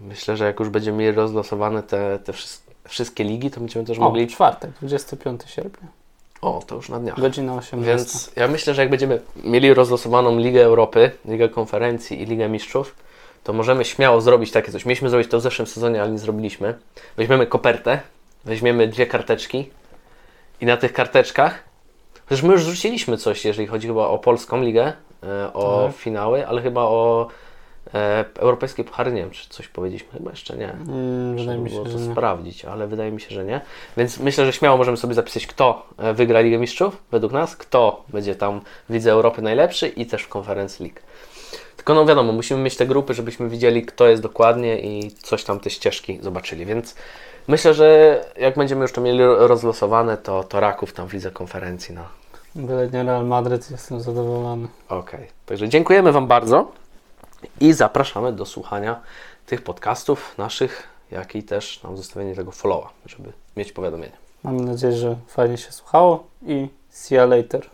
A: Myślę, że jak już będziemy mieli rozlosowane te, te wszys- wszystkie ligi, to będziemy też
B: O,
A: mogli.
B: czwartek, 25 sierpnia,
A: O, to już na dniach.
B: godzina 18.
A: Więc ja myślę, że jak będziemy mieli rozlosowaną Ligę Europy, Ligę Konferencji i Ligę Mistrzów, to możemy śmiało zrobić takie coś. Mieliśmy zrobić to w zeszłym sezonie, ale nie zrobiliśmy. Weźmiemy kopertę, weźmiemy dwie karteczki i na tych karteczkach, chociaż my już rzuciliśmy coś, jeżeli chodzi chyba o polską ligę, e, o
B: Tak.
A: finały, ale chyba o e, europejskie puchary, nie wiem, czy coś powiedzieliśmy, chyba jeszcze nie.
B: Mm,
A: Trzeba
B: wydaje mi
A: było
B: się,
A: to
B: że nie.
A: sprawdzić, ale wydaje mi się, że nie. Więc myślę, że śmiało możemy sobie zapisać, kto e, wygra Ligę Mistrzów według nas, kto będzie tam w Lidze Europy najlepszy i też w konferencji League. Tylko no wiadomo, musimy mieć te grupy, żebyśmy widzieli, kto jest dokładnie i coś tam te ścieżki zobaczyli. Więc myślę, że jak będziemy już to mieli ro- rozlosowane, to, to Raków tam w Lidze Konferencji. No.
B: Byle nie Real Madryt, jestem zadowolony.
A: Okej. Także dziękujemy Wam bardzo i zapraszamy do słuchania tych podcastów naszych jak i też nam zostawienie tego followa, żeby mieć powiadomienie.
B: Mam nadzieję, że fajnie się słuchało i see you later.